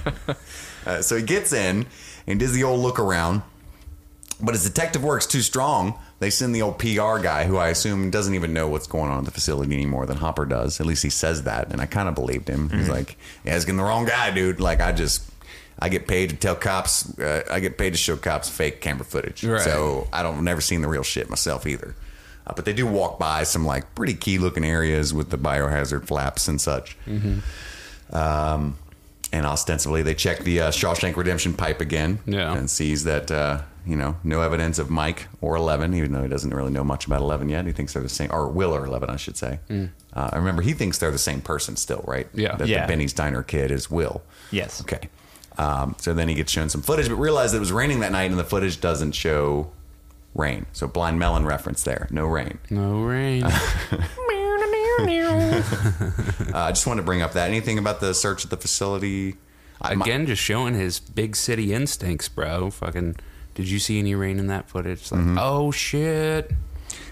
Uh, so he gets in and does the old look around. But his detective work's too strong. They send the old PR guy, who I assume doesn't even know what's going on at the facility anymore than Hopper does. At least he says that, and I kind of believed him. He's like, "Yeah, it's getting the wrong guy, dude." Like I just, I get paid to tell cops, uh, I get paid to show cops fake camera footage. Right. So I don't never seen the real shit myself either. Uh, but they do walk by some like pretty key looking areas with the biohazard flaps and such. Um, and ostensibly, they check the uh, Shawshank Redemption pipe again. Yeah. And sees that, uh, you know, no evidence of Mike or Eleven, even though he doesn't really know much about Eleven yet. He thinks they're the same, or Will or Eleven, I should say. Uh, I remember he thinks they're the same person still, right? Yeah. That Yeah. the Benny's Diner kid is Will. Yes. Okay. Um, so then he gets shown some footage, but realized it was raining that night, and the footage doesn't show rain. So blind melon reference there, no rain. No rain. Uh, I just wanted to bring up that. Anything about the search at the facility? I- my- Again, just showing his big city instincts, bro. Fucking. Did you see any rain in that footage? It's like, Mm-hmm. oh shit.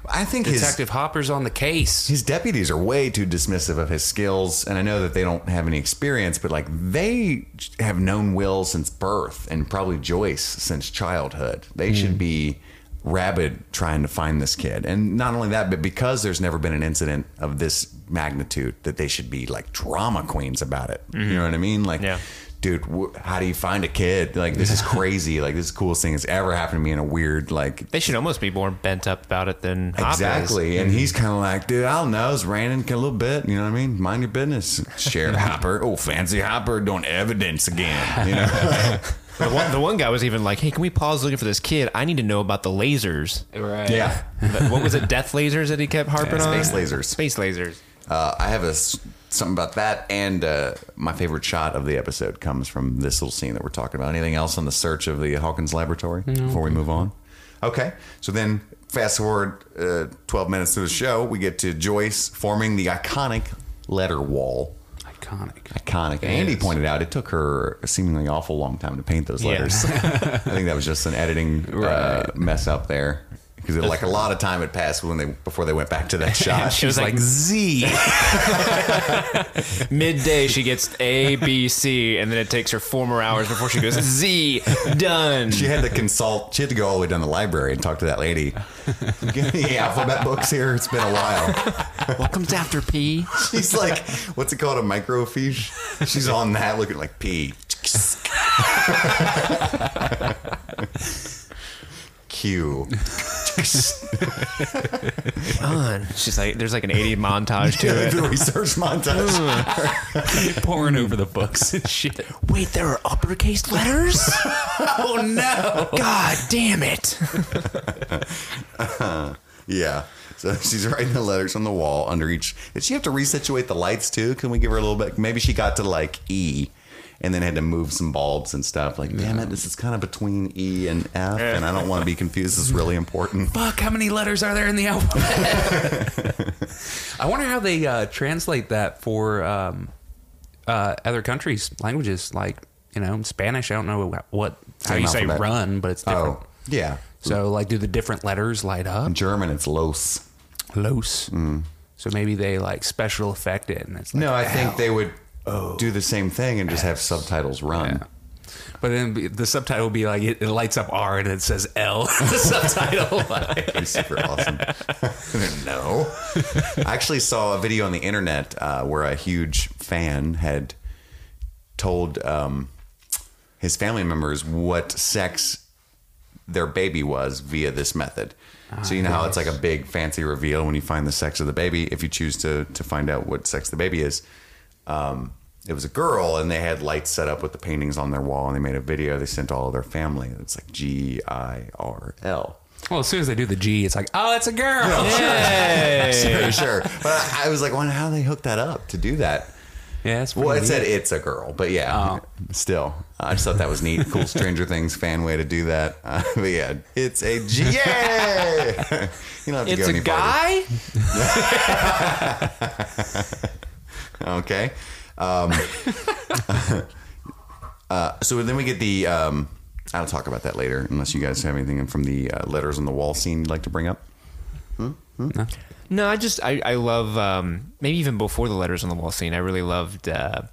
I think his Detective Hopper's on the case. his deputies are way too dismissive of his skills, and I know that they don't have any experience, but like they have known Will since birth, and probably Joyce since childhood. They should be rabid trying to find this kid, and not only that, but because there's never been an incident of this magnitude, that they should be like drama queens about it. You know mm-hmm. what I mean? Like. Yeah. Dude, wh- how do you find a kid? Like, this is crazy. Like, this is the coolest thing that's ever happened to me in a weird, like, They should almost be more bent up about it than. Exactly. And mm-hmm. he's kind of like, dude, I don't know. It's raining a little bit. You know what I mean? Mind your business. Sheriff Hopper. Oh, fancy Hopper doing evidence again. You know? The one, the one guy was even like, "Hey, can we pause looking for this kid? I need to know about the lasers." Right. yeah. But what was it? Death lasers that he kept harping Yeah, on. space lasers. Space lasers. Uh, I have a s- something about that, and uh, my favorite shot of the episode comes from this little scene that we're talking about. Anything else on the search of the Hawkins laboratory before we move on? Okay, so then fast forward uh, twelve minutes to the show, we get to Joyce forming the iconic letter wall. Iconic. Iconic. Andy Yes. pointed out it took her a seemingly awful long time to paint those Yeah. letters. I think that was just an editing uh, mess up there. Because like a lot of time had passed when they before they went back to that shot. She was like, Z. Midday, she gets A, B, C, and then it takes her four more hours before she goes Z. Done. She had to consult. She had to go all the way down the library and talk to that lady. Give me the alphabet books here. It's been a while. what comes after P? She's like, what's it called? A microfiche. She's on that, looking like P. Q. On. She's like, there's like an 80 montage to the it. research montage. Pouring over the books and shit. Wait, there are uppercase letters? Oh no. God damn it. Yeah. So she's writing the letters on the wall under each. Did she have to resituate the lights too? Can we give her a little bit? Maybe she got to like E and then had to move some bulbs and stuff. Like, damn it, this is kind of between E and F, and I don't want to be confused. This is really important. Fuck, how many letters are there in the alphabet? I wonder how they uh, translate that for um, uh, other countries' languages. Like, you know, Spanish, I don't know what how Same you say run, but it's different. Oh, yeah. So, like, do the different letters light up? In German, it's los. Los. So maybe they like special effect it, and it's like, No, I ow. think they would do the same thing and just have subtitles run. Yeah. But then the subtitle will be like it, it lights up R and it says L. the subtitle. That'd be super awesome. no. I actually saw a video on the internet uh, where a huge fan had told um, his family members what sex their baby was via this method. so you know how it's like a big fancy reveal when you find the sex of the baby. If you choose to to find out what sex the baby is, um, it was a girl, and they had lights set up with the paintings on their wall, and they made a video. They sent all of their family. It's like G I R L. well, as soon as they do the G, it's like, oh, it's a girl. sure, sure. But I, was like, wonder how they hooked that up to do that. Yeah, it's Well, it pretty said it's a girl, but yeah, still, I just thought that was neat. Cool Stranger Things fan way to do that. Uh, but yeah, it's a G. Yeah, you don't have to It's go a guy? Farther. Okay. Um, uh, so then we get the. Um, I'll talk about that later, unless you guys have anything from the uh, letters on the wall scene you'd like to bring up. No, I just I, I love um, maybe even before the letters on the wall scene. I really loved. Uh,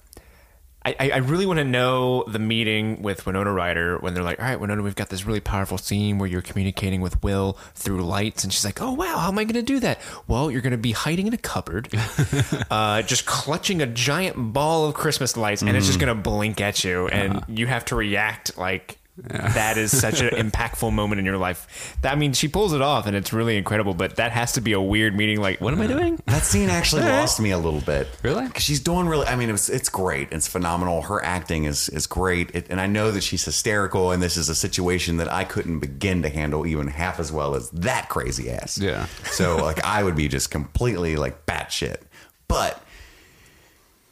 I, I really want to know the meeting with Winona Ryder when they're like, "All right, Winona, we've got this really powerful scene where you're communicating with Will through lights," and she's like, "Oh wow, how am I going to do that?" Well, you're going to be hiding in a cupboard, uh, just clutching a giant ball of Christmas lights, and it's just going to blink at you, and you have to react like that is such an impactful moment in your life. That, I mean, she pulls it off, and it's really incredible. But that has to be a weird meeting. Like, what am I doing? That scene actually lost me a little bit. Really? Because she's doing really. I mean, it was, it's great. It's phenomenal. Her acting is is great, it, and I know that she's hysterical. And this is a situation that I couldn't begin to handle even half as well as that crazy ass. Yeah. So like, I would be just completely like batshit. But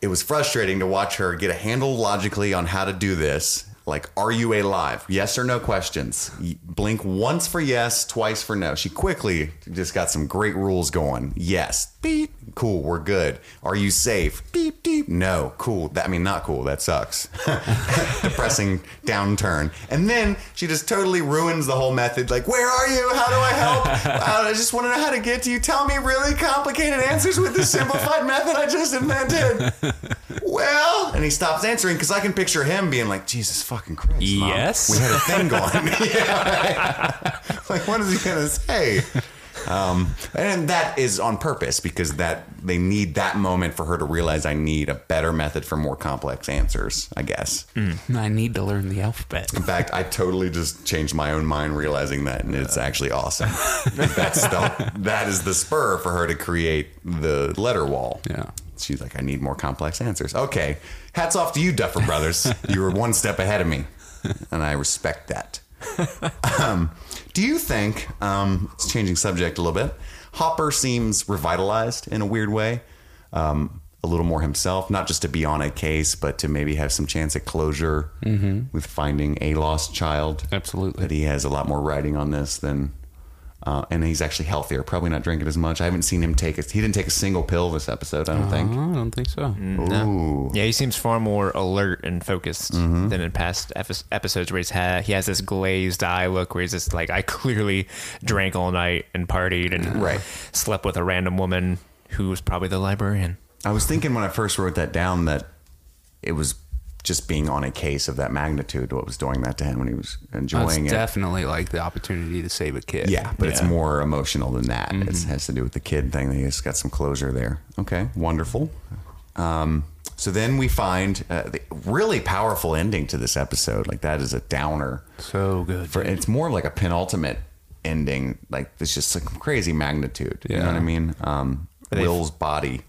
it was frustrating to watch her get a handle logically on how to do this. Like, are you alive? Yes or no questions. Blink once for yes, twice for no. She quickly just got some great rules going. Yes, beep, cool, we're good. Are you safe? Beep, beep, no, cool. That, I mean, not cool. That sucks. Depressing downturn. And then she just totally ruins the whole method. Like, where are you? How do I help? Uh, I just want to know how to get to you. Tell me really complicated answers with this simplified method I just invented. Well, and he stops answering because I can picture him being like, Jesus fucking Christ. Mom. Yes. We had a thing going. Yeah. like, what is he going to say? Um, and that is on purpose because that they need that moment for her to realize I need a better method for more complex answers, I guess. I need to learn the alphabet. In fact, I totally just changed my own mind realizing that, and it's actually awesome. That's the, that is the spur for her to create the letter wall. Yeah. She's like, I need more complex answers. Okay. Hats off to you, Duffer Brothers. you were one step ahead of me, and I respect that. Um, do you think, um, it's changing subject a little bit, Hopper seems revitalized in a weird way? Um, a little more himself, not just to be on a case, but to maybe have some chance at closure with finding a lost child. Absolutely. That he has a lot more writing on this than. Uh, and he's actually healthier, probably not drinking as much. I haven't seen him take it. He didn't take a single pill this episode, I don't think. I don't think so. Ooh. Yeah, he seems far more alert and focused Mm-hmm. than in past epi- episodes where he's had he has this glazed eye look where he's just like I clearly drank all night and partied and Right. slept with a random woman who was probably the librarian. I was thinking when I first wrote that down that it was just being on a case of that magnitude what was doing that to him when he was It's enjoying it. definitely like the opportunity to save a kid. Yeah, but it's more emotional than that. It has to do with the kid thing. He has got some closure there. Okay, wonderful. Um, so then we find uh, the really powerful ending to this episode. Like that is a downer. So good. For it's more like a penultimate ending. Like it's just like crazy magnitude. You know what I mean? Um, They- Will's body.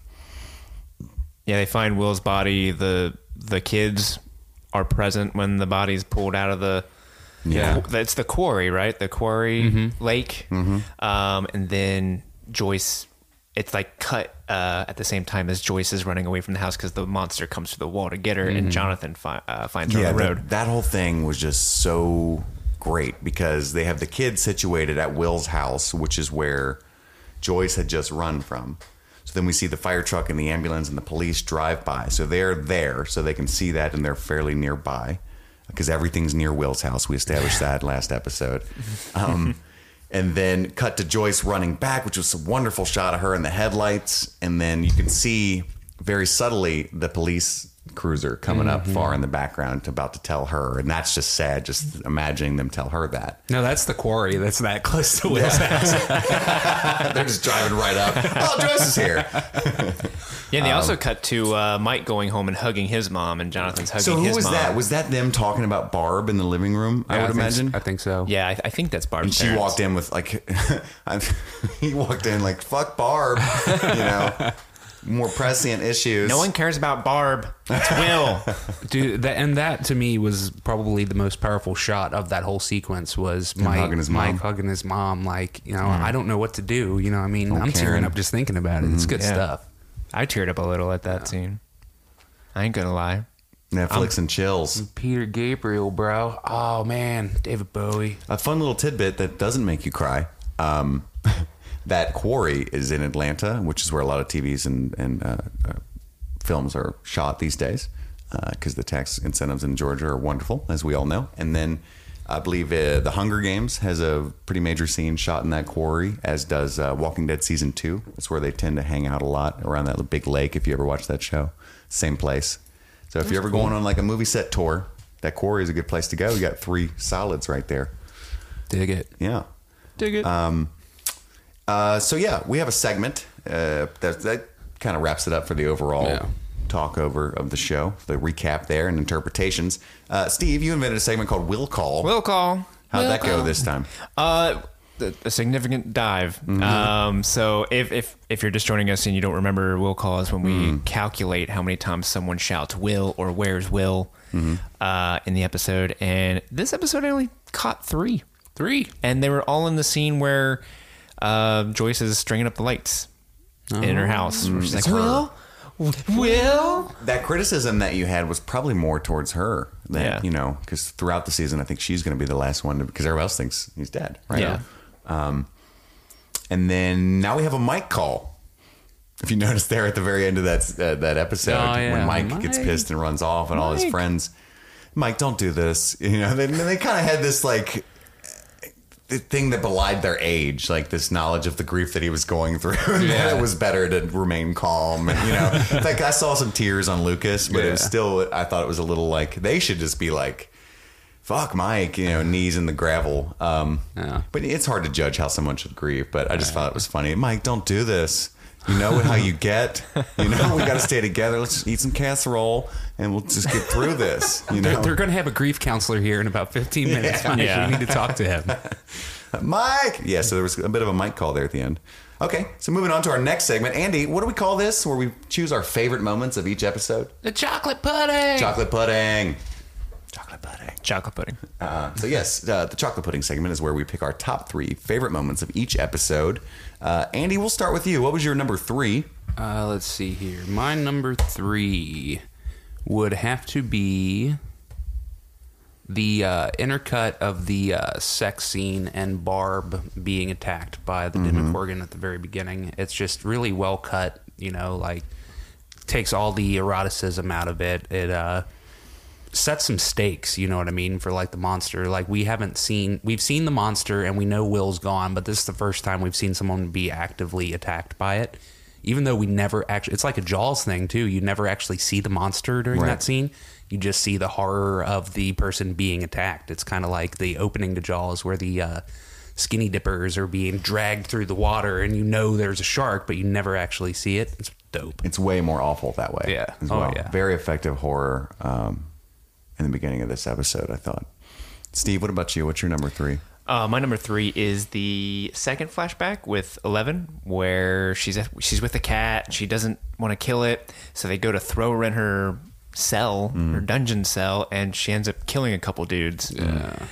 Yeah, they find Will's body. The the kids are present when the body's pulled out of the. Yeah. That's the quarry, right? The quarry Mm-hmm. lake. Um, and then Joyce, it's like cut uh, at the same time as Joyce is running away from the house because the monster comes through the wall to get her, and Jonathan fi- uh, finds her Mm-hmm. yeah, on the that- road. That, whole thing was just so great because they have the kids situated at Will's house, which is where Joyce had just run from. So then we see the fire truck and the ambulance and the police drive by. So they're there, so they can see that, and they're fairly nearby because everything's near Will's house. We established that last episode. Um, and then cut to Joyce running back, which was a wonderful shot of her in the headlights. And then you can see very subtly the police cruiser coming up far in the background about to tell her. And that's just sad, just imagining them tell her that. No, that's the quarry. That's that close to Will's house. They're just driving right up. Oh, Joyce is here. Yeah, and they Um, also cut to uh, Mike going home and hugging his mom, and Jonathan's hugging So who his was mom. that? Was that them talking about Barb in the living room? I would think- imagine. I think so. yeah, I, I think that's Barb And she parents. walked in with like, he walked in like, "Fuck Barb," you know, more prescient issues. No one cares about Barb. It's Will. Dude, that, and that to me was probably the most powerful shot of that whole sequence was Mike hugging his mom. Mike hugging his mom. Like, you know, I don't know what to do. You know, I mean, I'm Karen. tearing up just thinking about it. It's good Yeah. stuff. I teared up a little at that scene. I ain't gonna lie. Netflix and chills. Peter Gabriel, bro. Oh man, David Bowie. A fun little tidbit that doesn't make you cry. Um, that quarry is in Atlanta, which is where a lot of TVs and, and uh, uh, films are shot these days because the tax incentives in Georgia are wonderful, as we all know. And then I believe uh, The Hunger Games has a pretty major scene shot in that quarry, as does uh, Walking Dead Season 2. That's where they tend to hang out a lot around that big lake, if you ever watch that show. Same place. So if you're ever going on like a movie set tour, that quarry is a good place to go. You got three solids right there. Dig it. Yeah. Dig it. Uh, so yeah, we have a segment uh, that that kind of wraps it up for the overall Yeah. talk over of the show, the recap there and interpretations. Uh, Steve, you invented a segment called Will Call. Will call. How'd that go this time? Uh, a a significant dive. Mm-hmm. Um, so if, if if you're just joining us and you don't remember, will call is when we Mm. calculate how many times someone shouts "will" or "where's Will" Mm-hmm. uh, in the episode. And this episode I only caught three, Three. and they were all in the scene where uh, Joyce is stringing up the lights in her house. where she's like, "Will, Will." That criticism that you had was probably more towards her. That, Yeah. You know, because throughout the season, I think she's going to be the last one because everyone else thinks he's dead, right? Yeah. Um, and then now we have a Mike call. If you notice there at the very end of that uh, that episode, Oh, yeah. when Mike, gets Mike. pissed and runs off, and all his friends, Mike, don't do this. You know, they, they kind of had this like the thing that belied their age, like this knowledge of the grief that he was going through. and that it was better to remain calm. And, you know, like I saw some tears on Lucas, but it was still, I thought it was a little like they should just be like, fuck Mike, you know, knees in the gravel. Um, Yeah. But it's hard to judge how someone should grieve. But I just thought it was funny. Mike, don't do this. You know how you get. You know we got to stay together. Let's just eat some casserole and we'll just get through this. You They're, know, they're going to have a grief counselor here in about 15 minutes. Mike. Yeah. We need to talk to him. Mike. Yeah, so there was a bit of a mic call there at the end. Okay, so moving on to our next segment. Andy, what do we call this where we choose our favorite moments of each episode? The chocolate pudding. Chocolate pudding. Chocolate pudding. Chocolate pudding. Uh, so, yes, uh, the chocolate pudding segment is where we pick our top three favorite moments of each episode. Uh, Andy, we'll start with you. What was your number three? Uh, let's see here. My number three would have to be the uh, intercut of the uh, sex scene and Barb being attacked by the Demogorgon at the very beginning. It's just really well cut. You know, like takes all the eroticism out of it. It uh, sets some stakes. You know what I mean for like the monster. Like we haven't seen, we've seen the monster and we know Will's gone, but this is the first time we've seen someone be actively attacked by it. Even though we never actually, it's like a Jaws thing too. You never actually see the monster during Right. that scene. You just see the horror of the person being attacked. It's kind of like the opening to Jaws where the uh, skinny dippers are being dragged through the water and you know there's a shark, but you never actually see it. It's dope. It's way more awful that way. Yeah. Oh, yeah. Very effective horror um, in the beginning of this episode, I thought. Steve, what about you? What's your number three? Uh, my number three is the second flashback with Eleven, where she's she's with the cat. She doesn't want to kill it, so they go to throw her in her cell, her dungeon cell, and she ends up killing a couple dudes. Yeah.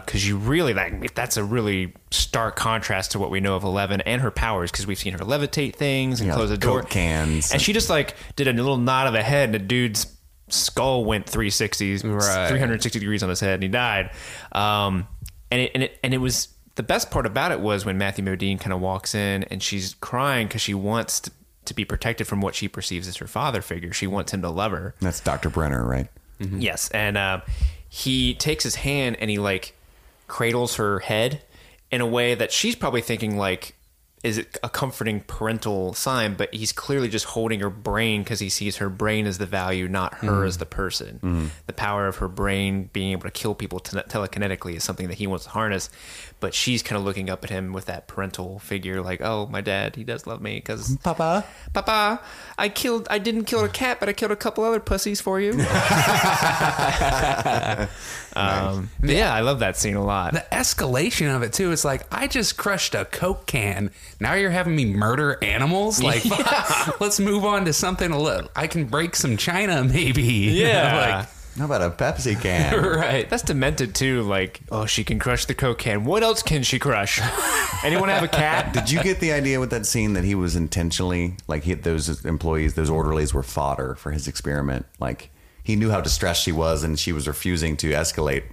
Because you really like that's a really stark contrast to what we know of Eleven and her powers. Because we've seen her levitate things and Yeah, close the door, cans. and she just like did a little nod of the head, and the dude's skull went 360, Right. 360 degrees on his head, and he died. Um, and it and it and it was the best part about it was when Matthew Modine kind of walks in and she's crying because she wants to, to be protected from what she perceives as her father figure. She wants him to love her. That's Dr. Brenner, right? Yes, and um, he takes his hand and he like cradles her head in a way that she's probably thinking like is a comforting parental sign but he's clearly just holding her brain because he sees her brain as the value not her mm-hmm. as the person mm-hmm. the power of her brain being able to kill people tele- telekinetically is something that he wants to harness but she's kind of looking up at him with that parental figure like oh my dad he does love me because mm, Papa. Papa, I killed. I didn't kill a cat, but I killed a couple other pussies for you. um, but yeah, I love that scene a lot. the escalation of it too it's like i just crushed a coke can now you're having me murder animals like let's move on to something a little i can break some china maybe You know, Yeah. How about a Pepsi can? right That's demented too. Like, oh, she can crush the coke can. What else can she crush? Anyone have a cat? Did you get the idea with that scene that he was intentionally like he, those employees, those orderlies were fodder for his experiment? Like he knew how distressed she was, and she was refusing to escalate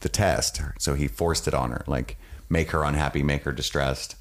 the test, so he forced it on her. Like make her unhappy, make her distressed,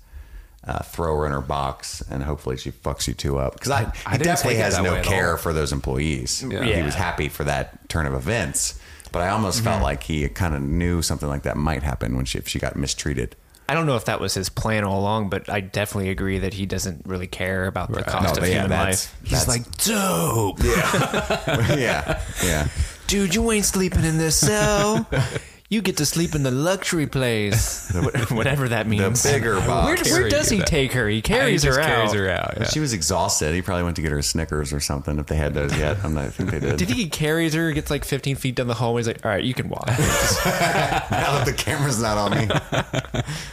uh, throw her in her box, and hopefully she fucks you two up. Because I, I he definitely has no care for those employees. He Yeah. was happy for that turn of events. But I almost felt like he kind of knew something like that might happen when she if she got mistreated. I don't know if that was his plan all along, but I definitely agree that he doesn't really care about the cost No, of but yeah, human that's- life. he's like dope yeah, yeah. dude, you ain't sleeping in this cell. You get to sleep in the luxury place, whatever that means. The means. bigger box. Where, where does he take her? He carries her just out. carries her out. yeah. She was exhausted. He probably went to get her Snickers or something if they had those yet. I'm not, I think they did. Did he carries her? Gets like 15 feet down the hallway. He's like, "All right, you can walk." now that the camera's not on me.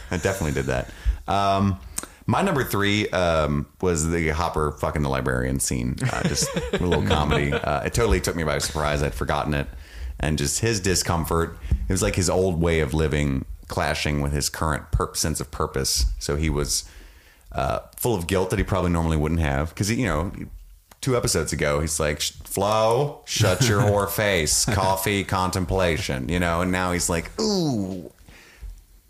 I definitely did that. Um, my number three um, was the Hopper fucking the librarian scene. Uh, just a little comedy. Uh, it totally took me by surprise. I'd forgotten it. And just his discomfort. It was like his old way of living clashing with his current sense of purpose. So he was uh, full of guilt that he probably normally wouldn't have. Because, you know, two episodes ago, he's like, Flo, shut your whore face. Coffee, contemplation, you know? And now he's like, ooh.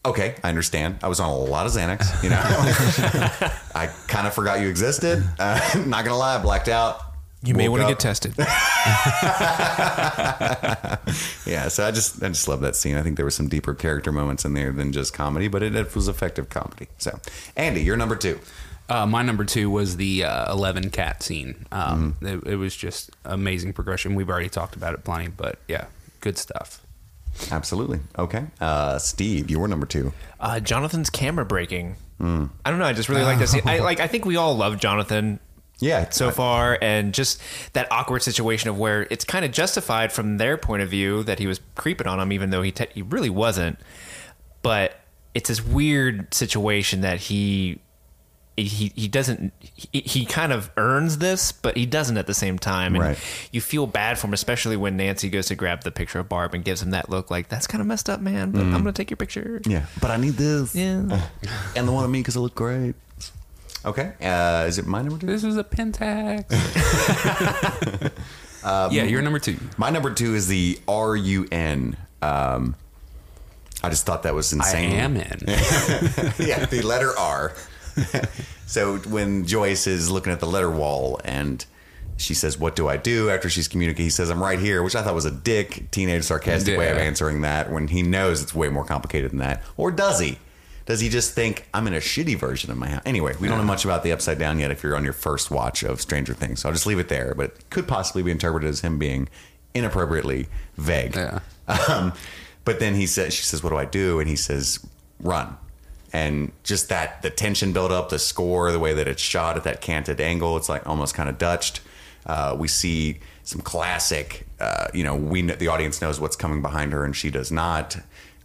Okay, I understand. I was on a lot of Xanax, you know. I kind of forgot you existed. Uh, not gonna lie, I blacked out. You may want to get tested. Yeah, so I just I just love that scene. I think there were some deeper character moments in there than just comedy, but it, it was effective comedy. So, Andy, you're number two. Uh, my number two was the uh, 11 cat scene. Um, Mm-hmm. it, it was just amazing progression. We've already talked about it plenty, but yeah, good stuff. Absolutely. Okay, uh, Steve, you were number two. Uh, Jonathan's camera breaking. I don't know. I just really like this. I like. I think we all love Jonathan Yeah, so far, and just that awkward situation of where it's kind of justified from their point of view that he was creeping on him, even though he te- he really wasn't. But it's this weird situation that he he he doesn't he, he kind of earns this, but he doesn't at the same time. And Right. you feel bad for him, especially when Nancy goes to grab the picture of Barb and gives him that look, like that's kind of messed up, man. But mm. I'm gonna take your picture. Yeah, but I need this. Yeah. and the one of me because I look great. Okay, uh, is it my number two? This is a Pentax. yeah, you're number two. My number two is the R U N. Um, I just thought that was I insane. am in. yeah, the letter R. so when Joyce is looking at the letter wall and she says, "What do I do?" After she's communicating, he says, "I'm right here," which I thought was a dick, teenage, sarcastic way of answering that. When he knows it's way more complicated than that, or does he? Does he just think I'm in a shitty version of my house? Anyway, we don't know much about the Upside Down yet. If you're on your first watch of Stranger Things, so I'll just leave it there. But it could possibly be interpreted as him being inappropriately vague. Yeah. Um, but then he says, she says, "What do I do?" And he says, "Run." And just that the tension build up, the score, the way that it's shot at that canted angle, it's like almost kind of Dutched. Uh, we see some classic, uh, you know, we kn- the audience knows what's coming behind her, and she does not.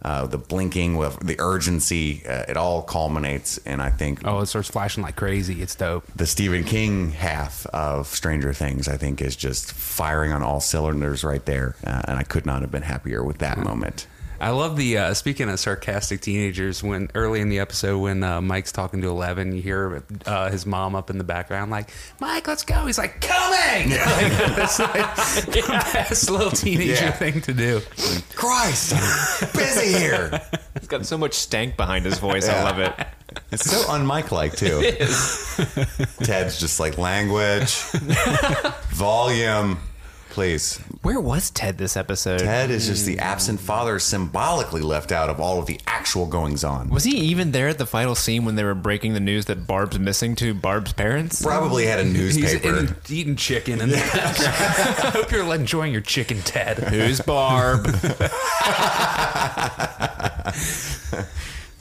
Uh, the blinking, with the urgency, uh, it all culminates, and I think Oh, it starts flashing like crazy. It's dope. the Stephen King half of Stranger Things, I think, is just firing on all cylinders right there, uh, and I could not have been happier with that moment. I love the uh, speaking of sarcastic teenagers. When early in the episode, when uh, Mike's talking to Eleven, you hear uh, his mom up in the background, like, "Mike, let's go." He's like, "Coming!" Like, that's like the best little teenager Yeah. thing to do. Christ, busy here. He's got so much stank behind his voice. I love it. It's so un-Mike like too. Ted's just like language, volume. Please, Where was Ted this episode? Ted is just the absent father, symbolically left out of all of the actual goings on. Was he even there at the final scene when they were breaking the news that Barb's missing to Barb's parents? Probably had a newspaper. in, eating chicken in the. I hope you're enjoying your chicken, Ted. Who's Barb?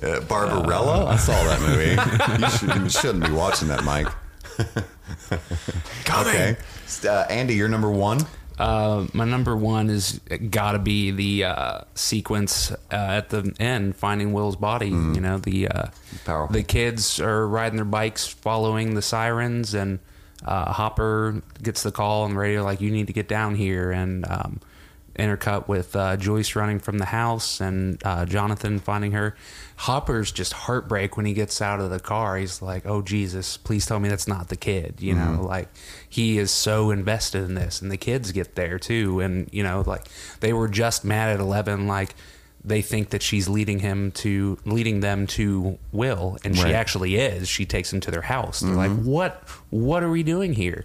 Uh, Barbarella? I saw that movie. you, should, you shouldn't be watching that, Mike. okay. Uh, Andy, you're number one. Uh, my number one is got to be the uh, sequence uh, at the end, finding Will's body. You know, the uh, the kids are riding their bikes, following the sirens, and uh, Hopper gets the call on the radio like, "You need to get down here." And um, intercut with uh, Joyce running from the house and uh, Jonathan finding her. Hopper's just heartbreak when he gets out of the car. He's like, "Oh Jesus, please tell me that's not the kid." You know, like he is so invested in this, and the kids get there too. And you know, like they were just mad at Eleven, like they think that she's leading him to leading them to Will, and she actually is. She takes him to their house. They're like, "What? What are we doing here?"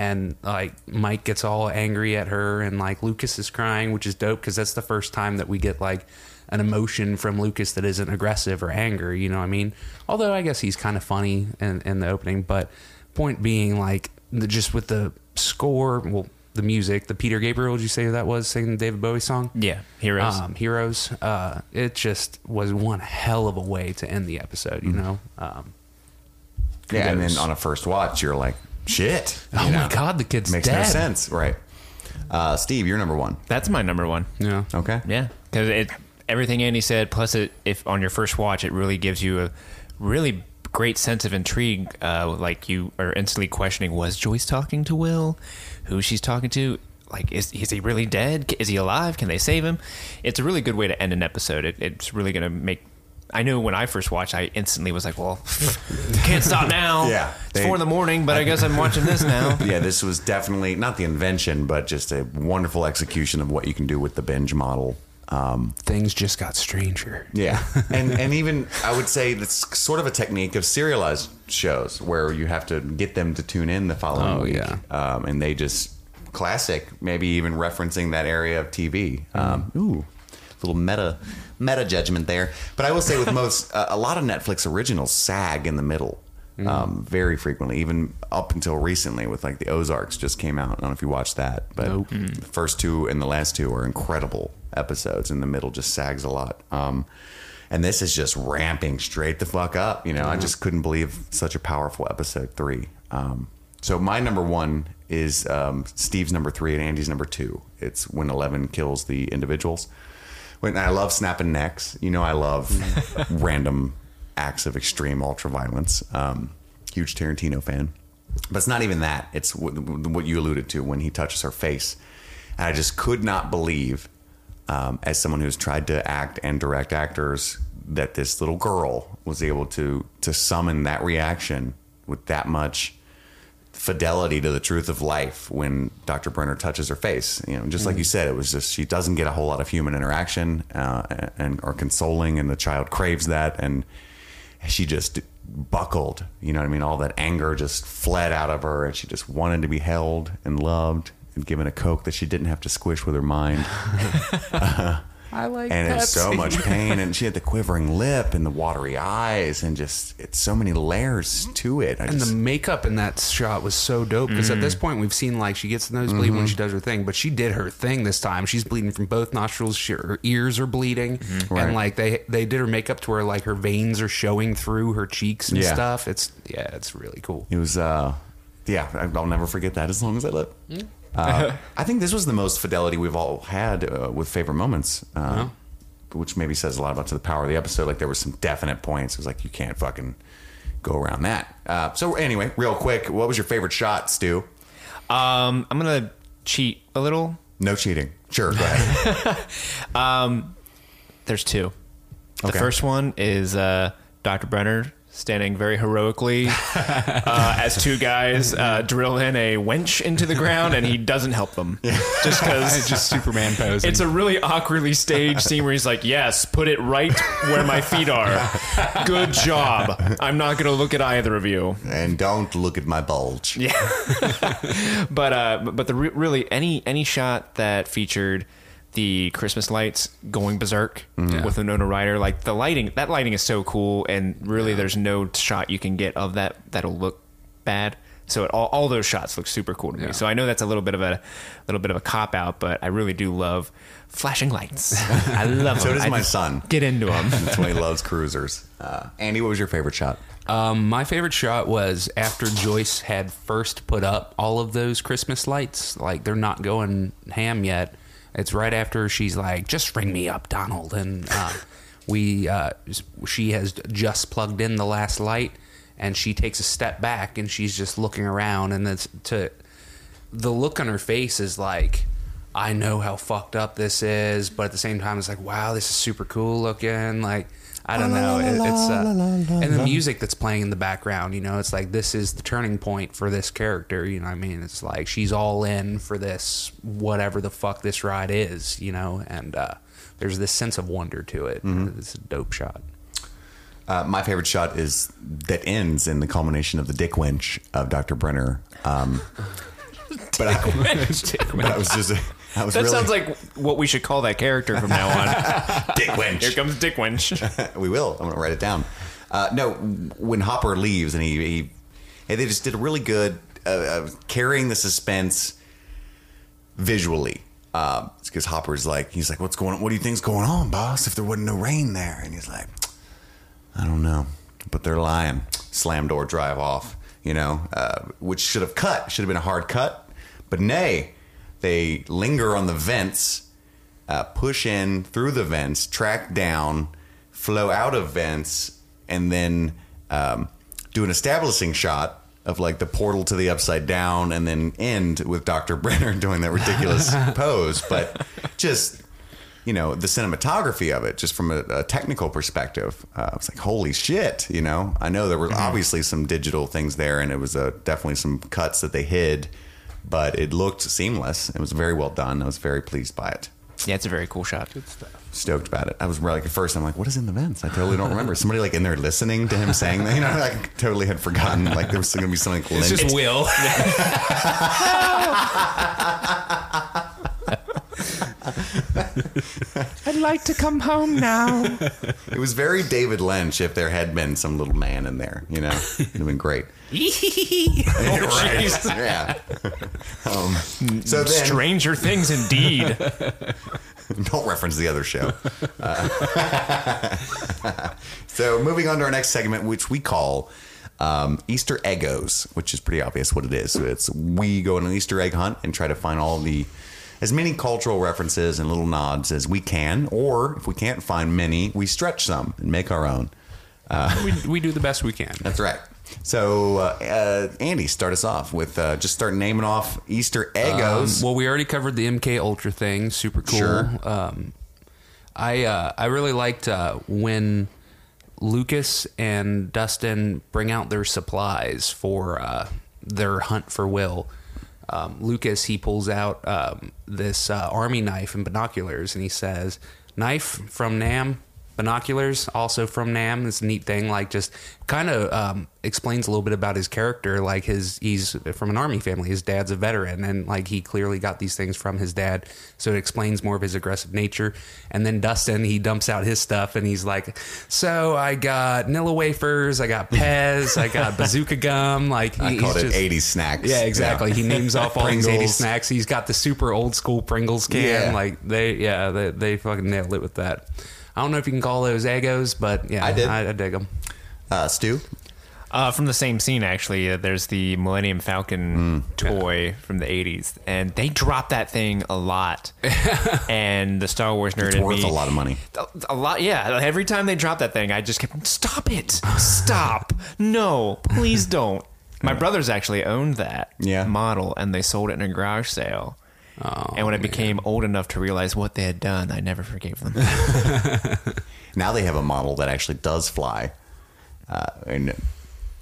And like Mike gets all angry at her, and like Lucas is crying, which is dope because that's the first time that we get like an emotion from Lucas that isn't aggressive or anger. You know what I mean? Although I guess he's kind of funny in, in the opening, but point being like the, just with the score, well, the music, the Peter Gabriel, did you say that was singing the David Bowie song? Yeah, Heroes. Um, Heroes. Uh, it just was one hell of a way to end the episode. You know. Um, Yeah, and then on a first watch, you're like, shit. oh you my god, the kid's Makes dead. no sense, right? Uh, Steve, you're number one. That's my number one. Yeah. Okay. Yeah, because it everything Andy said, plus it if on your first watch, it really gives you a really great sense of intrigue. Uh, like you are instantly questioning: Was Joyce talking to Will? Who she's talking to? Like, is is he really dead? Is he alive? Can they save him? It's a really good way to end an episode. It, it's really going to make. I knew when I first watched, I instantly was like, "Well, can't stop now. Yeah, it's they- four in the morning, but I guess I'm watching this now." Yeah, this was definitely not the invention, but just a wonderful execution of what you can do with the binge model. Um, Things just got stranger. yeah, and and even I would say that's sort of a technique of serialized shows where you have to get them to tune in the following Oh, week, yeah. um, and they just classic, maybe even referencing that area of TV. Um, ooh, little meta meta judgment there. But I will say with most uh, a lot of Netflix originals sag in the middle. Um, very frequently, even up until recently, with like the Ozarks just came out. I don't know if you watched that, but Nope. the first two and the last two are incredible episodes. In the middle, just sags a lot. Um, and this is just ramping straight the fuck up. You know, I just couldn't believe such a powerful episode three. Um, so my number one is um, Steve's number three and Andy's number two. It's when Eleven kills the individuals. When I love snapping necks, you know, I love random acts of extreme ultra violence. Um, huge Tarantino fan, but it's not even that. It's what, what you alluded to when he touches her face, and I just could not believe, um, as someone who's tried to act and direct actors, that this little girl was able to to summon that reaction with that much fidelity to the truth of life when Dr. Brenner touches her face. You know, just like you said, it was just she doesn't get a whole lot of human interaction uh, and or consoling, and the child craves that, and she just buckled. You know what I mean? All that anger just fled out of her, and she just wanted to be held and loved and given a coke that she didn't have to squish with her mind. I like and it's so much pain and she had the quivering lip and the watery eyes and just it's so many layers to it I And just, the makeup in that shot was so dope because at this Mm. point we've seen like she gets the nosebleed when she does her thing, but she did her thing this time. She's bleeding from both nostrils. She, her ears are bleeding, Mm-hmm. Right. and like they they did her makeup to where like her veins are showing through her cheeks and Yeah. stuff. It's yeah, it's really cool. it was uh yeah I- i'll never forget that as long as i live uh, i think this was the most fidelity we've all had uh, with favorite moments uh, which maybe says a lot about to the power of the episode like there were some definite points it was like you can't fucking go around that uh, so anyway real quick what was your favorite shot stu Um, I'm gonna cheat a little. no cheating sure go ahead There's two. The Okay. first one is uh, Dr. Brenner standing very heroically uh, as two guys uh, drill in a winch into the ground, and he doesn't help them. Just because it's just Superman pose. it's a really awkwardly staged scene where he's like, "Yes, put it right where my feet are. Good job. I'm not going to look at either of you." and don't look at my bulge yeah but uh, but the re- really any any shot that featured the Christmas lights going berserk with Winona Ryder, like the lighting, that lighting is so cool, and really, there's no shot you can get of that that'll look bad. So it, all, all those shots look super cool to me. Yeah. So I know that's a little bit of a little bit of a cop out, but I really do love flashing lights. I love So them. does I my just son. Get into them. That's why he loves cruisers uh, andy what was your favorite shot Um, my favorite shot was after Joyce had first put up all of those Christmas lights. Like they're not going ham yet. It's right after she's like, "Just ring me up, Donald," and uh, we uh, she has just plugged in the last light, and she takes a step back and she's just looking around, and it's to the look on her face is like. I know how fucked up this is, but at the same time, it's like, wow, this is super cool looking. Like, I don't know. It, it's uh, and the music that's playing in the background. You know, it's like this is the turning point for this character. You know, what I mean, it's like she's all in for this, whatever the fuck this ride is. You know, and uh, there's this sense of wonder to it. It's a dope shot. Uh, my favorite shot is that ends in the culmination of the dick winch of Dr. Brenner. Um, but, I, but I was just, Was That really, sounds like what we should call that character from now on. dick winch. Here comes Dick Winch. we will. I'm going to write it down. Uh, no, when Hopper leaves and he, he hey, they just did a really good uh, uh, carrying the suspense visually. Because Hopper's like, he's like, what's going on? What do you think's going on, boss? If there wasn't no rain there, and he's like, I don't know, but they're lying. Slam door, drive off. You know, uh, which should have cut, should have been a hard cut, but nay, they linger on the vents, uh, push in through the vents, track down, flow out of vents, and then um, do an establishing shot of like the portal to the upside down, and then end with Doctor Brenner doing that ridiculous pose. But just you know the cinematography of it just from a, a technical perspective uh, i was like holy shit you know? I know there were obviously some digital things there and it was uh, definitely some cuts that they hid but it looked seamless. It was very well done. I was very pleased by it. Yeah, it's a very cool shot. Good stuff. stoked about it. I was like at first i'm like what is in the vents? I totally don't remember. Somebody like in there listening to him saying that you know i totally had forgotten like there was going to be something like, It's just Will. I'd like to come home now. it was very david lynch if there had been some little man in there you know it'd have been great right. Yeah. Um, so then, Stranger Things, indeed. don't reference the other show. Uh, so moving on to our next segment, which we call um, Easter Eggos, which is pretty obvious what it is. So it's we go on an Easter egg hunt and try to find all the as many cultural references and little nods as we can, or if we can't find many, we stretch some and make our own. we, we do the best we can. That's right. So, uh, uh, Andy, start us off with uh, just start naming off Easter Eggos. Um, well, we already covered the MK Ultra thing. Super cool. Sure. Um, I uh, I really liked uh, when Lucas and Dustin bring out their supplies for uh, their hunt for Will. Um, Lucas he pulls out um, this uh, army knife and binoculars, and he says, "Knife from Nam." Binoculars, also from Nam. It's a neat thing. Like, just kind of um, explains a little bit about his character. Like, his he's from an army family. His dad's a veteran, and like he clearly got these things from his dad. So it explains more of his aggressive nature. And then Dustin, he dumps out his stuff, and he's like, "So I got Nilla wafers, I got Pez, I got bazooka gum. Like, I he's called it just- 80s snacks. yeah, exactly. Yeah. He names off all these 80 snacks. He's got the super old school Pringles can. Yeah. Like they, yeah, they, they fucking nailed it with that. I don't know if you can call those Eggos, but yeah, I did. I, I dig them. Uh, Stu? Uh, from the same scene, actually, uh, there's the Millennium Falcon toy from the 80s, and they drop that thing a lot. and the Star Wars nerd It's in worth me, a lot of money. A, a lot, yeah. Every time they drop that thing, I just kept, stop it, stop, no, please don't. My brothers actually owned that Yeah. model, and they sold it in a garage sale. Oh, and when I became old enough to realize what they had done, I never forgave them. Now they have a model that actually does fly. Uh, and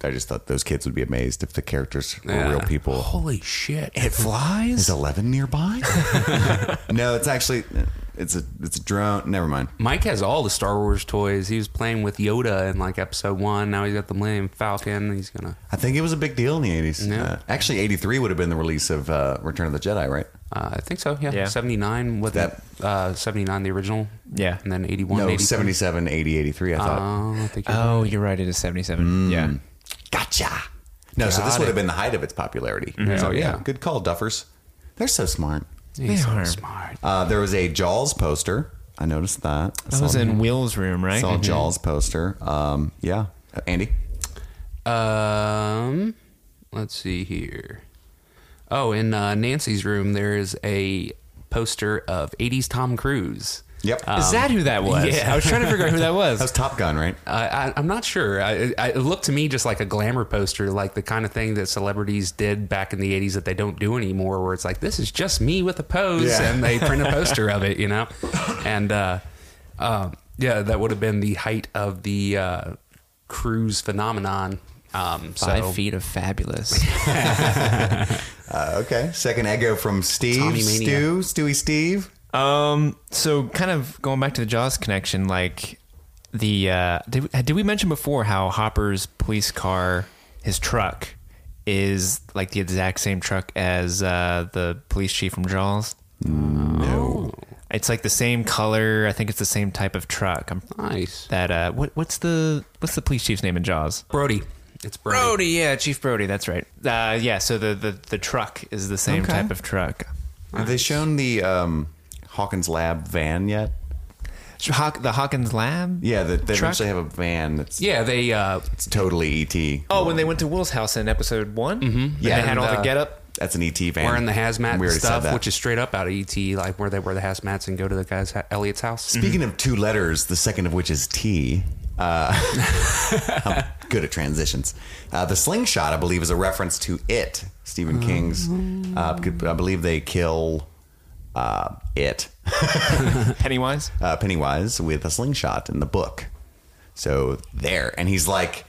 I just thought those kids would be amazed if the characters were Yeah. real people. Holy shit! it flies. Is Eleven nearby? no, it's actually it's a it's a drone. Never mind. Mike has all the Star Wars toys. He was playing with Yoda in like Episode One. Now he's got the Millennium Falcon. He's gonna. I think it was a big deal in the eighties. Yeah. Uh, actually, eighty three would have been the release of uh, Return of the Jedi, right? Uh, I think so. Yeah, Yeah. seventy nine. What That- that? Uh, seventy nine, the original. Yeah. and then eighty one. No, 77, 80, 83, I thought. Oh, I think you're oh, you're right. It is 77. Yeah. gotcha. No, so this Got would have been the height of its popularity. Mhm. So, Oh, yeah. good call, Duffers. They're so smart. He's so are. smart. Uh, there was a Jaws poster. I noticed that. I That saw- was in Will's room, right? Saw a Jaws poster. Um, yeah, Uh, Andy. Um, let's see here. Oh, in uh, Nancy's room, there is a poster of 80s Tom Cruise. Yep. Is that who that was? yeah. I was trying to figure out who that was. that was Top Gun, right? I, I, I'm not sure. I, I, it looked to me just like a glamour poster, like the kind of thing that celebrities did back in the 80s that they don't do anymore, where it's like, this is just me with a pose, Yeah. and they print a poster of it, you know? And uh, uh, yeah, that would have been the height of the uh, Cruise phenomenon. Um, Five so, feet of fabulous. Uh, okay. Second Eggo from Steve. Tommy Mania. Stu. Stewie Steve. um, so kind of going back to the Jaws connection, like the uh, did, did we mention before how Hopper's police car, his truck, is like the exact same truck as uh, the police chief from Jaws? No. It's like the same color. I think it's the same type of truck. I'm, Nice. that uh, what what's the what's the police chief's name in Jaws? Brody. It's Brody. Brody, yeah, Chief Brody. That's right. Uh, yeah, so the, the the truck is the same Okay. type of truck. Have they shown the um, Hawkins Lab van yet? Hawk, the Hawkins Lab. Yeah, they, they Truck? eventually have a van that's Yeah, they. Uh, it's totally ET. Oh, when they went to Will's house in episode one. Mm-hmm. Yeah, they had and, all the uh, get up. That's an ET van. wearing the hazmat We and already said stuff, which is straight up out of ET, like where they wear the hazmats and go to the guy's Elliot's house. Speaking of two letters, the second of which is T. Uh, I'm good at transitions. Uh, the slingshot, I believe, is a reference to it, Stephen King's. Uh, I believe they kill uh, it, Pennywise. uh, Pennywise, with a slingshot in the book. So there, and he's like,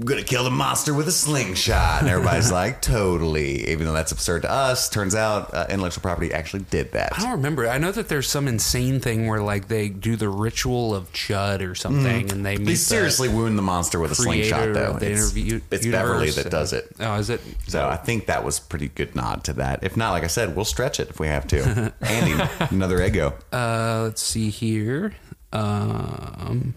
"I'm gonna kill the monster with a slingshot," and everybody's like, "Totally." Even though that's absurd to us, turns out uh, intellectual property actually did that. I don't remember. I know that there's some insane thing where like they do the ritual of Chud or something, and they They the seriously wound the monster with a slingshot, though. the It's, interview. it's universe Beverly that does it. Oh, is it? So I think that was pretty good nod to that. If not, like I said, we'll stretch it if we have to. Andy, another Eggo. Uh, let's see here. Um,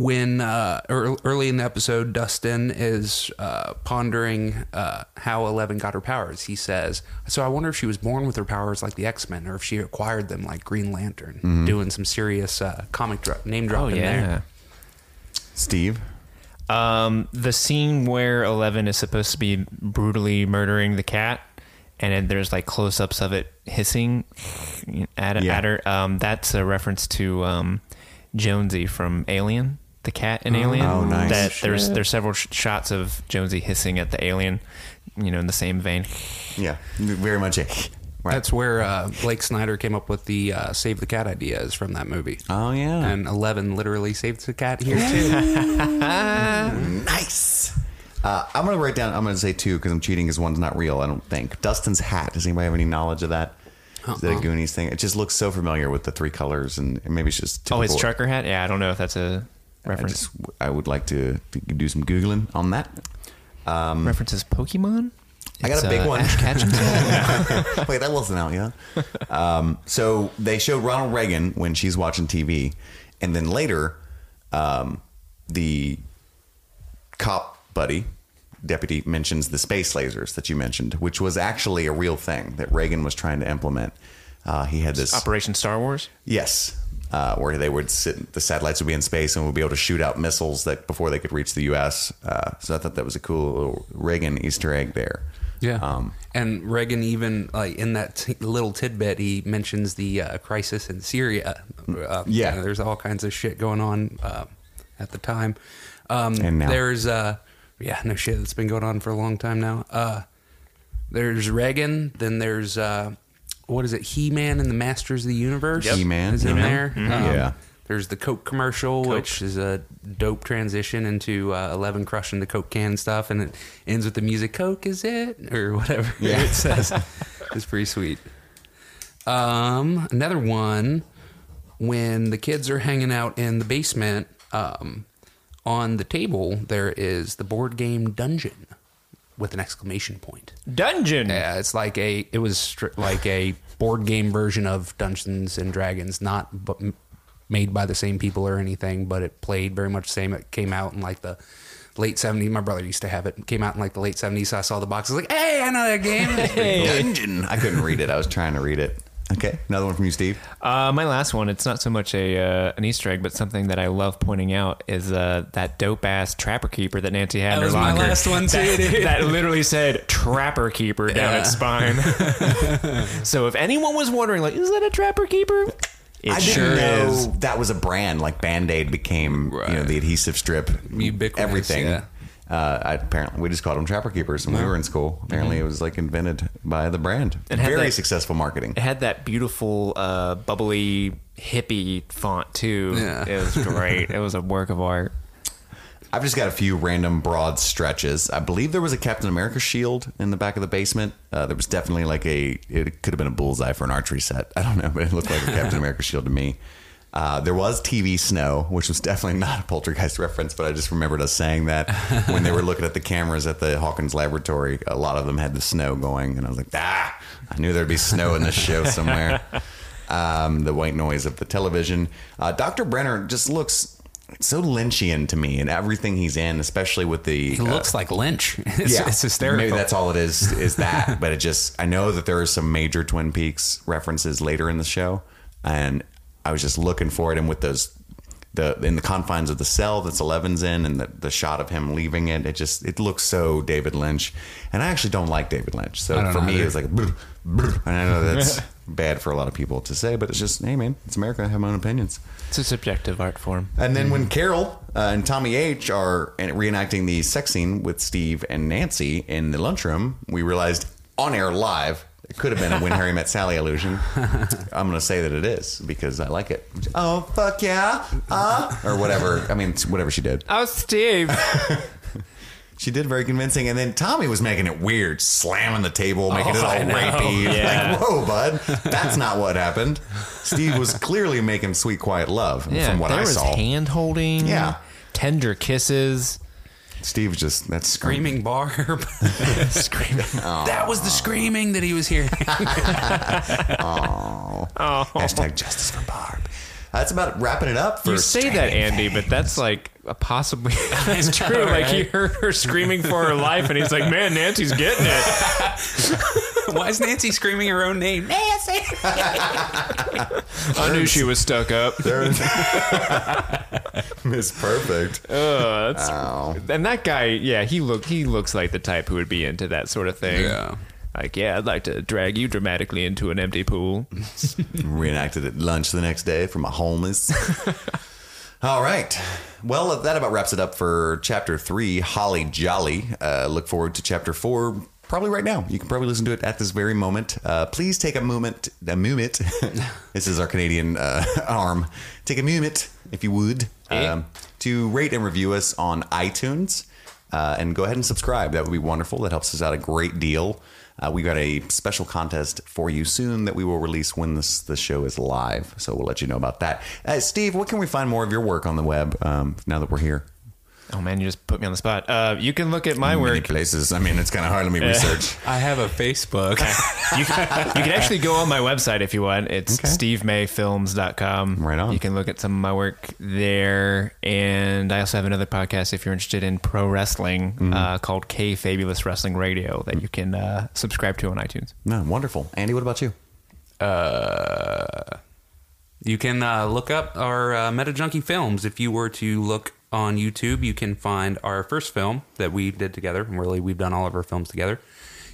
when uh, ear- early in the episode, Dustin is uh, pondering uh, how Eleven got her powers. He says, "So I wonder if she was born with her powers like the X Men, or if she acquired them like Green Lantern." Doing some serious uh, comic dro- name Oh dropping yeah. there. Steve. Um, the scene where Eleven is supposed to be brutally murdering the cat, and then there's like close-ups of it hissing at, Yeah. at her. Um, that's a reference to um, Jonesy from Alien, the cat in Alien. Oh, nice. That there's there's several sh- shots of Jonesy hissing at the alien, you know, in the same vein. Yeah, very much a. Right. That's where uh, Blake Snyder came up with the uh, "Save the Cat" idea is from that movie. oh yeah. And Eleven literally saves the cat here too. nice. Uh, I'm gonna write down. I'm gonna say two because I'm cheating because one's not real. I don't think. Dustin's hat. Does anybody have any knowledge of that? Is that a Goonies thing? It just looks so familiar with the three colors, and maybe it's just. Oh, his trucker hat. Yeah, I don't know if that's a I reference. just I would like to, to do some googling on that. references Pokemon. I got a big uh, one. Wait, that wasn't out yet. Um, so they showed Ronald Reagan when she's watching TV, and then later, um, the cop buddy deputy mentions the space lasers that you mentioned, which was actually a real thing that Reagan was trying to implement. Uh, he had this Operation Star Wars. Yes. Uh, where they would sit, the satellites would be in space and would be able to shoot out missiles that before they could reach the U.S. Uh, so I thought that was a cool little Reagan Easter egg there. Yeah. Um, and Reagan even like in that t- little tidbit he mentions the uh, crisis in Syria. Uh, Yeah. you know, there's all kinds of shit going on uh, at the time. Um, And now. there's uh, yeah, no shit. that's been going on for a long time now. Uh, there's Reagan. Then there's uh, what is it? He Man and the Masters of the Universe. He-Man. is in Mhm. there. Um, Yeah. There's the Coke commercial, which is a dope transition into uh, Eleven crushing the Coke can and stuff, and it ends with the music "Coke is it" or whatever Yeah. it says. it's pretty sweet. Um, another one when the kids are hanging out in the basement. Um, on the table there is the board game Dungeon with an exclamation point. Dungeon. Yeah, it's like a it was str- like a board game version of Dungeons and Dragons, not but made by the same people or anything, but it played very much the same. It came out in like the late 70s. My brother used to have it. It came out in like the late 70s. So I saw the box. I was like, "Hey, I know that game." Dungeon. I couldn't read it. I was trying to read it. Okay, another one from you, Steve. Uh, my last one, it's not so much a uh, an Easter egg, but something that I love pointing out is uh, that dope ass Trapper Keeper that Nancy had That in her was my locker. last one, too, that, that literally said Trapper Keeper down Yeah. its spine. so if anyone was wondering, like, is that a Trapper Keeper? It I sure didn't know is. that was a brand. Like Band Aid became, you know, the adhesive strip, Ubiquitous, everything. yeah. Uh, I, apparently, we just called them Trapper Keepers when we were in school. Apparently, it was like invented by the brand. And had Very that- successful marketing. It had that beautiful, uh, bubbly, hippie font too. Yeah. It was great. it was a work of art. I've just got a few random broad stretches. I believe there was a Captain America shield in the back of the basement. Uh, there was definitely like a, it could have been a bullseye for an archery set. I don't know, but it looked like a Captain America shield to me. Uh, there was TV snow, which was definitely not a poltergeist reference, but I just remembered us saying that when they were looking at the cameras at the Hawkins laboratory. A lot of them had the snow going, and I was like, ah, I knew there'd be snow in this show somewhere. Um, the white noise of the television. Uh, Dr. Brenner just looks so Lynchian to me and everything he's in, especially with the. He looks like Lynch. It's, yeah, it's hysterical. Maybe that's all it is. Is that? but it just. I know that there are some major Twin Peaks references later in the show, and I was just looking for it. And with those, the in the confines of the cell that's Eleven's in, and the, the shot of him leaving it, it just it looks so David Lynch. And I actually don't like David Lynch, so for me either. it was like. "Brr, brr." And I know that's bad for a lot of people to say, but it's just, hey man, it's America. I have my own opinions. It's a subjective art form. And then when Carol uh, and Tommy H are reenacting the sex scene with Steve and Nancy in the lunchroom, we realized on air live it could have been a When Harry Met Sally illusion. I'm going to say that it is because I like it. Oh fuck yeah, uh, or whatever. I mean, whatever she did. Oh, Steve. She did very convincing, and then Tommy was making it weird, slamming the table, making it all rapey. Yeah. Like, whoa, bud, that's not what happened. Steve was clearly making sweet, quiet love Yeah, from what there I was saw. hand holding. Yeah. Tender kisses. Steve just that's Screaming Barb. Screaming. that was the screaming that he was hearing. Oh. Hashtag justice for Barb. That's about wrapping it up for You say that, Andy, but that's like a possibly it's true. Like he heard her screaming for her life, and he's like, "Man, Nancy's getting it." Why is Nancy screaming her own name? Nancy. I knew she was stuck up. Miss Perfect. Uh, that's, Ow. And that guy, yeah, he look he looks like the type who would be into that sort of thing. Yeah. Like, yeah, I'd like to drag you dramatically into an empty pool. Reenacted at lunch the next day for my homies. All right. Well, that about wraps it up for chapter three, Holly Jolly. Uh, look forward to chapter four. Probably right now. You can probably listen to it at this very moment. Uh, please take a moment. A moment. this is our Canadian uh, arm. Take a moment, if you would, um, to rate and review us on iTunes. Uh, and go ahead and subscribe. That would be wonderful. That helps us out a great deal. Uh, we got a special contest for you soon that we will release when this the show is live. So we'll let you know about that. Uh, Steve, what can we find more of your work on the web um, now that we're here? Oh man, you just put me on the spot. Uh, you can look at my Many work. places. I mean, it's kind of hard to me research. I have a Facebook. You can, you can actually go on my website if you want. It's Okay. stevemayfilms.com. Right on. You can look at some of my work there. And I also have another podcast if you're interested in pro wrestling Mm-hmm. uh, called K Fabulous Wrestling Radio that you can uh, subscribe to on iTunes. No, wonderful. Andy, what about you? Uh, you can uh, look up our uh, Meta Junkie films. If you were to look on YouTube, you can find our first film that we did together. And really, we've done all of our films together.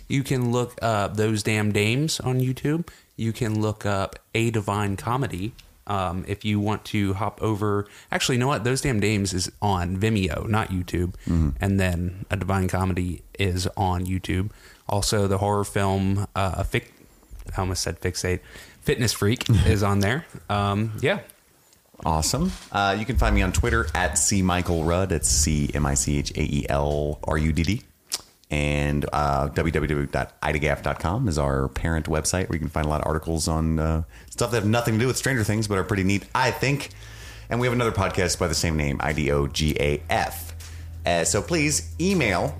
You can look up Those Damn Dames on YouTube. You can look up A Divine Comedy. Um, if you want to hop over, actually, you know what? Those Damn Dames is on Vimeo, not YouTube. And then A Divine Comedy is on YouTube. Also, the horror film uh, Fic- I almost said Fixate. Fitness Freak is on there. Um, yeah. Awesome. Uh, you can find me on Twitter at C Michael Rudd. It's C M I C H A E L R U D D. And uh, www.idagaff.com is our parent website where you can find a lot of articles on uh, stuff that have nothing to do with Stranger Things, but are pretty neat, I think. And we have another podcast by the same name, I D O G A F. Uh, so please email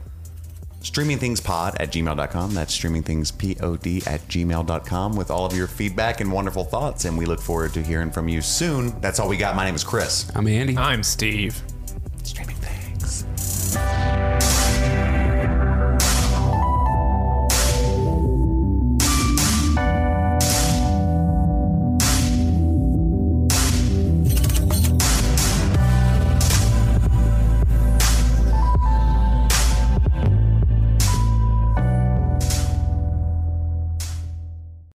streamingthingspod at gmail.com. That's streamingthingspod at gmail.com with all of your feedback and wonderful thoughts. And we look forward to hearing from you soon. That's all we got. My name is Chris. I'm Andy. I'm Steve. Streaming Things.